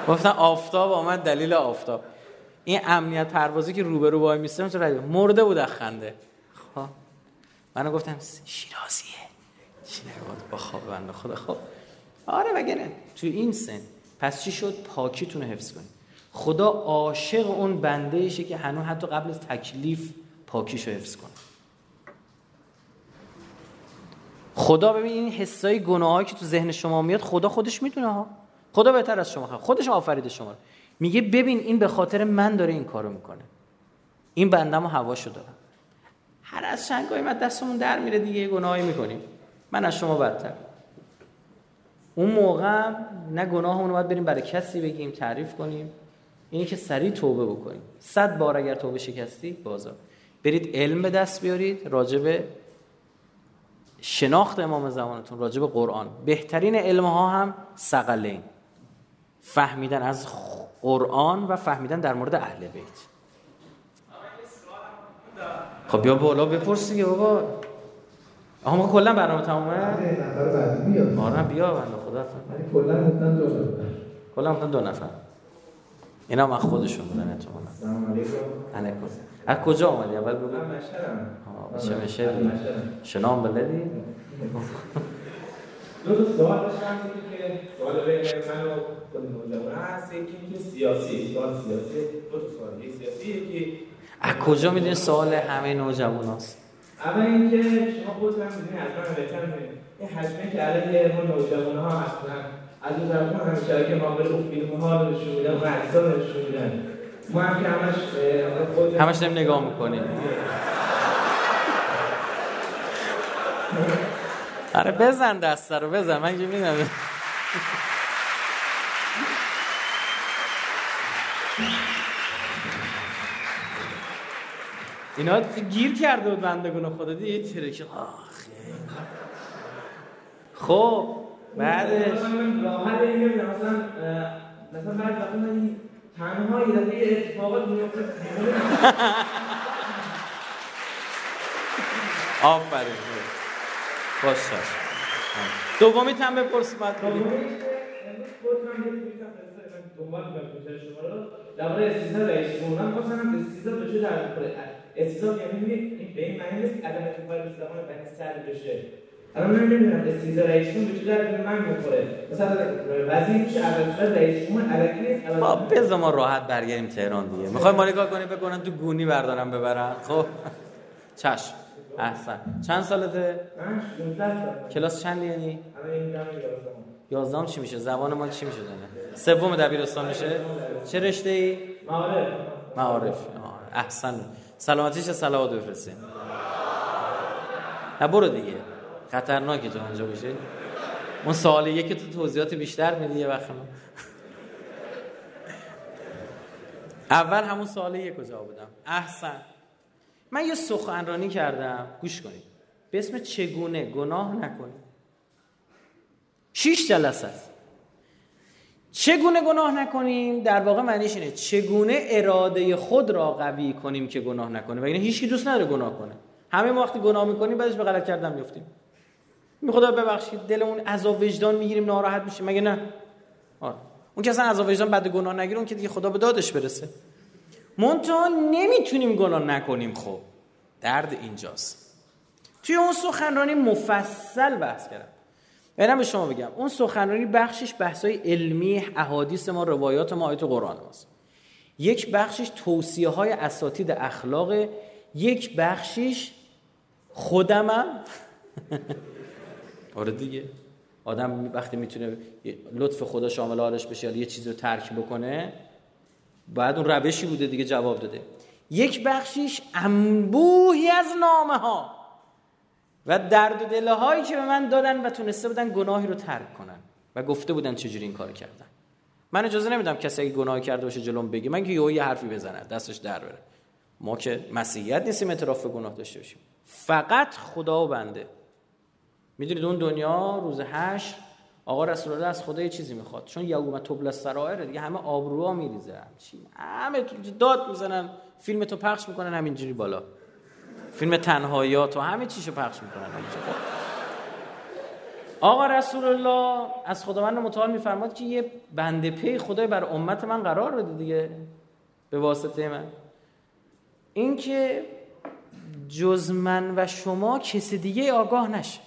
گفتن آفتاب آمد دلیل آفتاب. این امنیت پروازی که روبرو وای میستم تو رادیو مرده بود خنده. خب. منو گفتم شیرازیه. چی نگفت؟ با خواب بنده خدا خب آره وگرنه تو این سن. پس چی شد؟ پاکیتون رو حفظ کنید خدا عاشق اون بنده ایشه که هنوز حتی قبل از تکلیف پاکیش رو حفظ کنه. خدا ببین این حسای گناهایی که تو ذهن شما میاد خدا خودش می‌دونه ها. خدا بهتر از شما خودش آفریده شما میگه ببین این به خاطر من داره این کارو می‌کنه. این بندم و هواشو دارم. هر از شنگای من دستمون در میره دیگه گناهی می‌کنیم. من از شما بدتر. اون موقع نه گناهمون رو باید بریم برای کسی بگیم تعریف کنیم. اینی که سریع توبه بکنیم. صد بار اگر توبه شکستی بازار. برید علم به دست بیارید راجب شناخت امام زمانتون راجب قرآن. بهترین علم ها هم سقلین فهمیدن از قرآن و فهمیدن در مورد اهل بیت. خب بیا بالا بپرس دیگه بابا. آها ما کلا برنامه تمومه؟ بیاد آره بیا بنده خدا. کلا گفتن دو نفر. کلا گفتن دو نفر. اینا من خودشون بودن احتمالاً سلام علیکم. از کجا اومدی؟ اول بگو. من مشهرم. چه میشه شنام بلدی؟ دو تا سوال داشتم که سوال بین من و خود هست یکی اینکه سیاسی سوال سیاسی. دو تا سوال یکی سیاسی یکی از کجا می‌دونی سوال همه نوجوان هست اول اینکه شما خودتون هم می‌دونید حتما بهتر می‌دونید این حجمه که علیه ما نوجوان ها هستن. از اون طرف ما همیشه که ما به اون فیلم ها رو نشون میدن و عکس‌ها رو نشون میدن. ما هم که همش خود همش نگاه می‌کنیم. آره بزن دسته رو بزن. من که می‌دونم. اینا گیر کرده بود بندگون خدا دیگه یه ترکی آخه. خب بعدش. راحت اینه مثلا بعد وقتا من تنها یه دفعه اتفاقات میفته آفرین. باش دومی هم بپرس بعد. امروز دنبال شما رو. درباره استیزا رئیس جمهور خواستم استیزا به چه درد می‌خوره. استیزا یعنی این به این معنی نیست عدم کفایت زمان بنی سر بشه. الان من نمی‌دونم استیزا رئیس جمهور به چه درد من می‌خوره. مثلا وزیر میشه شد رئیس جمهور الکی نیست با بذار ما راحت برگردیم تهران دیگه. می‌خوای ما نگاه کنی بکنن تو گونی بردارم ببرن. خب. چشم. احسن. چند سالته؟ من 16 سالم کلاس چندی یعنی؟ یازدهم چی میشه؟ زبان ما چی میشه دونه سوم دبیرستان میشه؟ چه رشته ای معارف. معارف. احسن. سلامتیش صلوات بفرستین؟ نه برو دیگه. خطرناکه تو اونجا بشه اون سوال یک تو توضیحات بیشتر میدی یه وقت اول همون سوال یک رو جواب بدم احسن. من یه سخنرانی کردم. گوش کنید. به اسم چگونه گناه نکنید شیش جلسه است. چگونه گناه نکنیم؟ در واقع معنیش اینه. چگونه اراده خود را قوی کنیم که گناه نکنیم و اینه هیچ دوست نداره گناه کنه. همه ما وقتی گناه می‌کنیم بعدش به غلط کردن میفتیم می خدا ببخشید دلمون عذاب وجدان می‌گیریم ناراحت میشیم. مگه نه؟ آره. اون که اصلا عذاب وجدان بعد گناه نگیره اون که دیگه خدا به دادش برسه. منتها نمی‌تونیم گناه نکنیم. خب درد اینجاست. توی اون سخنرانی مفصل بحث کردم. اینم به شما بگم اون سخنرانی بخشش بحثای علمی احادیث ما روایات ما آیات قرآن ماست. یک بخشش توصیه های اساتید اخلاق یک بخشش خودمم آره دیگه. آدم وقتی می‌تونه لطف خدا شامل حالش بشه یا یه چیزی رو ترک بکنه بعد اون روشی بوده دیگه جواب داده. یک بخشیش انبوهی از نامه ها و درد و دله هایی که به من دادن و تونسته بودن گناهی رو ترک کنن و گفته بودن چجوری این کار کردن. من اجازه نمیدم کسی اگه گناهی کرده باشه جلوم بگه. من که یه حرفی بزنه دستش در بره. ما که مسیحیت نیستیم اعتراف گناه داشته باشیم. فقط خدا و بنده. می‌دونید اون دنیا روز هشت آقا رسول الله از خدا یه چیزی می‌خواد. چون یوم تبل السرائر دیگه همه آبروها میریزه. همه داد می‌زنن. فیلم تو پخش می‌کنن همینجوری بالا. فیلم تنهایات و همه چیشو پخش می‌کنن آقا رسول الله از خداوند متعال میفرماد که یه بنده پی خدای بر امت من قرار بده دیگه. به واسطه من. این که جز من و شما کسی دیگه آگاه نشه.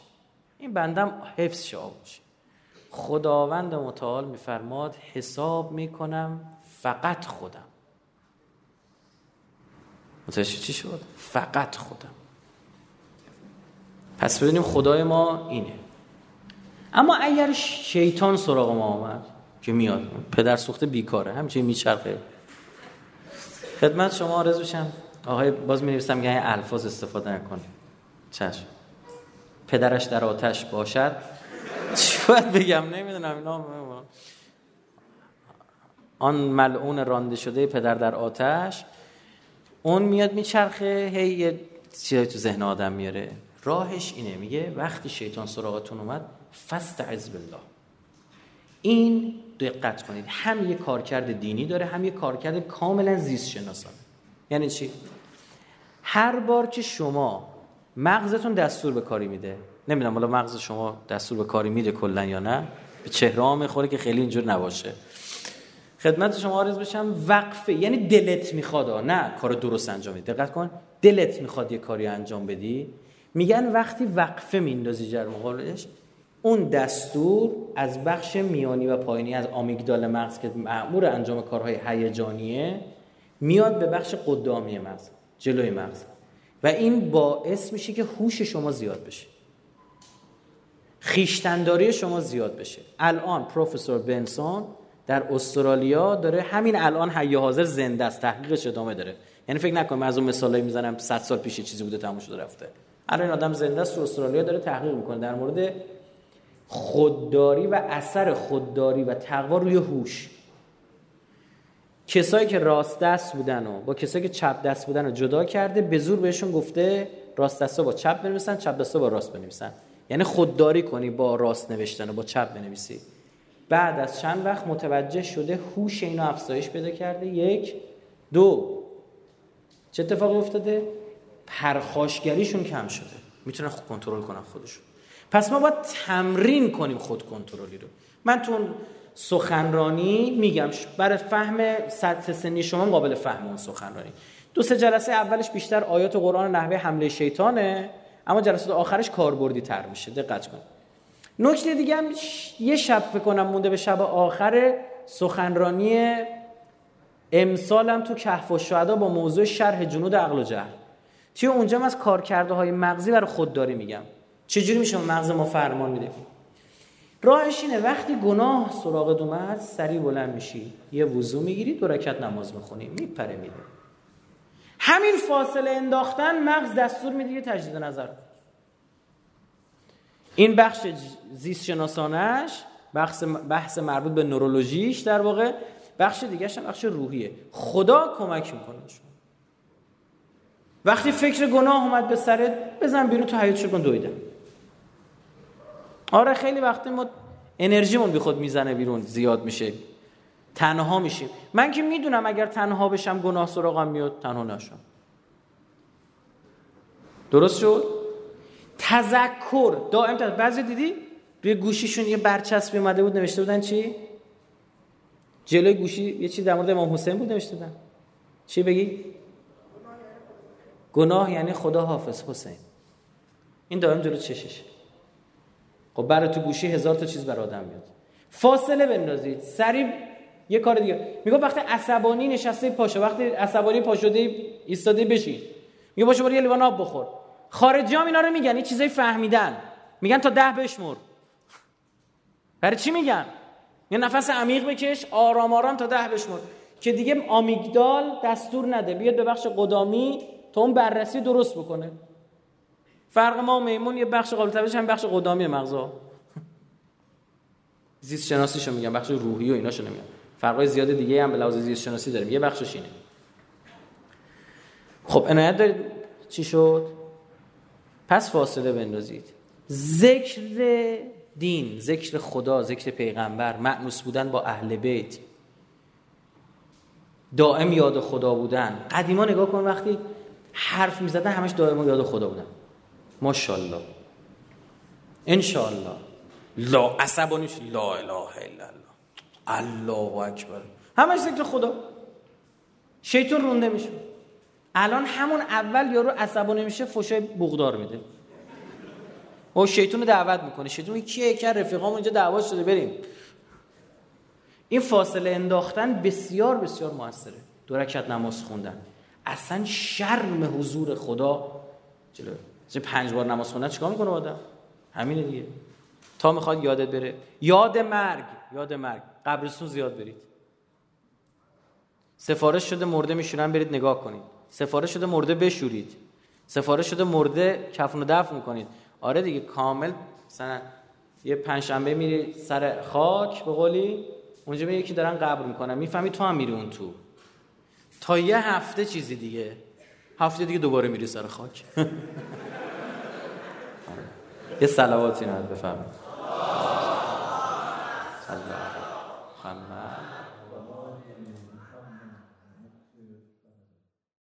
این بندم حفظ باشه. خداوند متعال میفرماد حساب می‌کنم فقط خودم. متوجه چی شد؟ فقط خودم. پس ببینیم خدای ما اینه. اما اگر شیطان سراغ ما آمد که میاد پدر سوخته بیکاره همچنین میچرخه. خدمت شما آرز بشم آقای باز می نویسم یه الفاظ استفاده نکن چشم. پدرش در آتش باشد. چی باید بگم؟ نمی‌دونم اینا آن ملعون رانده شده پدر در آتش اون میاد میچرخه هی یه چیزی تو ذهن آدم میاره. راهش اینه میگه وقتی شیطان سراغتون اومد فست عز بالله. این دقت کنید هم یه کارکرد دینی داره هم یه کارکرد کاملا زیست شناسانه یعنی چی؟ هر بار که شما مغزتون دستور به کاری میده نمی‌دونم حالا مغز شما دستور به کاری میده کلا یا نه. به چهره می‌خوره که خیلی اینجور نباشه. خدمت شما عرض بشم وقفه یعنی دلت می‌خواد نه کار درست انجام بدی. دقت کن دلت می‌خواد یه کاری انجام بدی. میگن وقتی وقفه میندازی جر مقابلش اون دستور از بخش میانی و پایینی از آمیگدال مغز که معمور انجام کارهای هیجانیه میاد به بخش قدامی مغز جلوی مغز. و این باعث میشه که هوش شما زیاد بشه. خیشتنداری شما زیاد بشه. الان پروفسور بنسون در استرالیا داره همین الان حی حاضر زنده است تحقیقش ادامه داره. یعنی فکر نکنم از اون مثالایی می‌زنم 100 سال پیش چیزی بوده تموم شده رفته. الان آدم زنده است تو استرالیا داره تحقیق می‌کنه در مورد خودداری و اثر خودداری و تقوا روی هوش. کسایی که راست دست بودن و با کسایی که چپ دست بودن رو جدا کرده به زور بهشون گفته راست دستا با چپ بنویسن چپ دستا با راست بنویسن. یعنی خودداری کنی با راست نوشتن و با چپ بنویسی. بعد از چند وقت متوجه شده هوش اینو افزایش پیدا کرده. یک دو چه اتفاقی افتاده؟ پرخاشگریشون کم شده. می‌تونن خود کنترل کنن خودشون. پس ما باید تمرین کنیم خود کنترلی رو. من تو سخنرانی میگم برای فهم سطح سنی شما قابل فهم اون سخنرانی. دو سه جلسه اولش بیشتر آیات قرآن نحوه حمله شیطانه. اما جلسات آخرش کاربردی تر میشه. دقت کن. نکته دیگه هم یه شب فکر کنم مونده به شب آخر سخنرانی امسالم تو کهف و شهدا با موضوع شرح جنود عقل و جهل. توی اونجا از کارکرده های مغزی برای خودداری میگم. چجوری میشه مغز ما فرمان میده؟ راهش اینه وقتی گناه سراغ اومد سریع بلند میشی یه وضو می‌گیری دو رکعت نماز می‌خونی میپره میده همین فاصله انداختن مغز دستور میده یه تجدید نظر این بخش زیست شناسانش بحث, بحث مربوط به نورولوژیش در واقع بخش دیگه بخش روحیه. خدا کمک می‌کنه شما. وقتی فکر گناه اومد به سرت بزن بیرون تو حیات کن دویدن. آره خیلی وقتی ما انرژیمون بی خود می‌زنه بیرون زیاد میشه. تنها میشیم. من که می‌دونم اگر تنها بشم گناه سراغم میاد تنها نشم. درست شد؟ تذکر. دائم تذکر. بعضی دیدی؟ روی گوشیشون یه برچسبی اومده بود نوشته بودن چی؟ جلوی گوشی یه چیز در مورد امام حسین بود نوشته بودن. چی بگی؟ گناه یعنی خدا حافظ حسین. این دائم جلو چشش. خب برای تو گوشی هزار تا چیز بر آدم میاد فاصله بندازید. سریع یه کار دیگه. میگه وقتی عصبانی نشسته پاشو. وقتی عصبانی پاشده ایستاده بشین. میگه باشه برو یه لیوان آب بخور. خارجی هم اینا رو میگن این چیزای فهمیدن. میگن تا ده بشمر. برای چی میگن؟ یه نفس عمیق بکش آرام آرام تا ده بشمر. که دیگه آمیگدال دستور نده. بیاد به بخش قدامی تا اون بررسی درست بکنه. فرق ما و میمون یه بخش قابل توجه هم بخش قدامی مغزا. زیست شناسیشو میگم بخش روحی و ایناشو نمیگم فرقای زیاد دیگه هم به لحاظ زیست شناسی داریم. یه بخشش اینه. خب عنایت دارید. چی شد؟ پس فاصله بندازید. ذکر دین ذکر خدا ذکر پیغمبر معنوس بودن با اهل بیت. دائم یاد خدا بودن. قدیما نگاه کن وقتی حرف می‌زدن همش دائما یاد خدا بودن. ماشاءالله. انشاءالله. لا عصبانیش لا اله الا الله. الله اکبر. همش ذکر خدا. شیطان رونده میشه. الان همون اول یارو عصبانی میشه فوشای بغدار میده. او شیطون رو دعوت می‌کنه. شیطون کیه؟ که رفیقام اینجا دعوا شده بریم. این فاصله انداختن بسیار بسیار موثره. دو رکعت نماز خوندن. اصلا شرم حضور خدا. جلو. پنج بار نماز خوندن چیکار می‌کنه آدم؟ همینه دیگه. تا می‌خواد یادت بره. یاد مرگ. یاد مرگ. قبرستون زیاد برید. سفارش شده مرده میشورن برید نگاه کنید. سفارش شده مرده بشورید. سفارش شده مرده کفن و دفن کنید. آره دیگه کامل مثلا یه پنجشنبه میری سر خاک به قولی اونجا یکی دارن قبر می‌کنن. می‌فهمی تو هم میری اون تو. تا یه هفته چیزی دیگه. هفته دیگه دوباره میری سر خاک. یه سلواتی نهد بفهمید صلى الله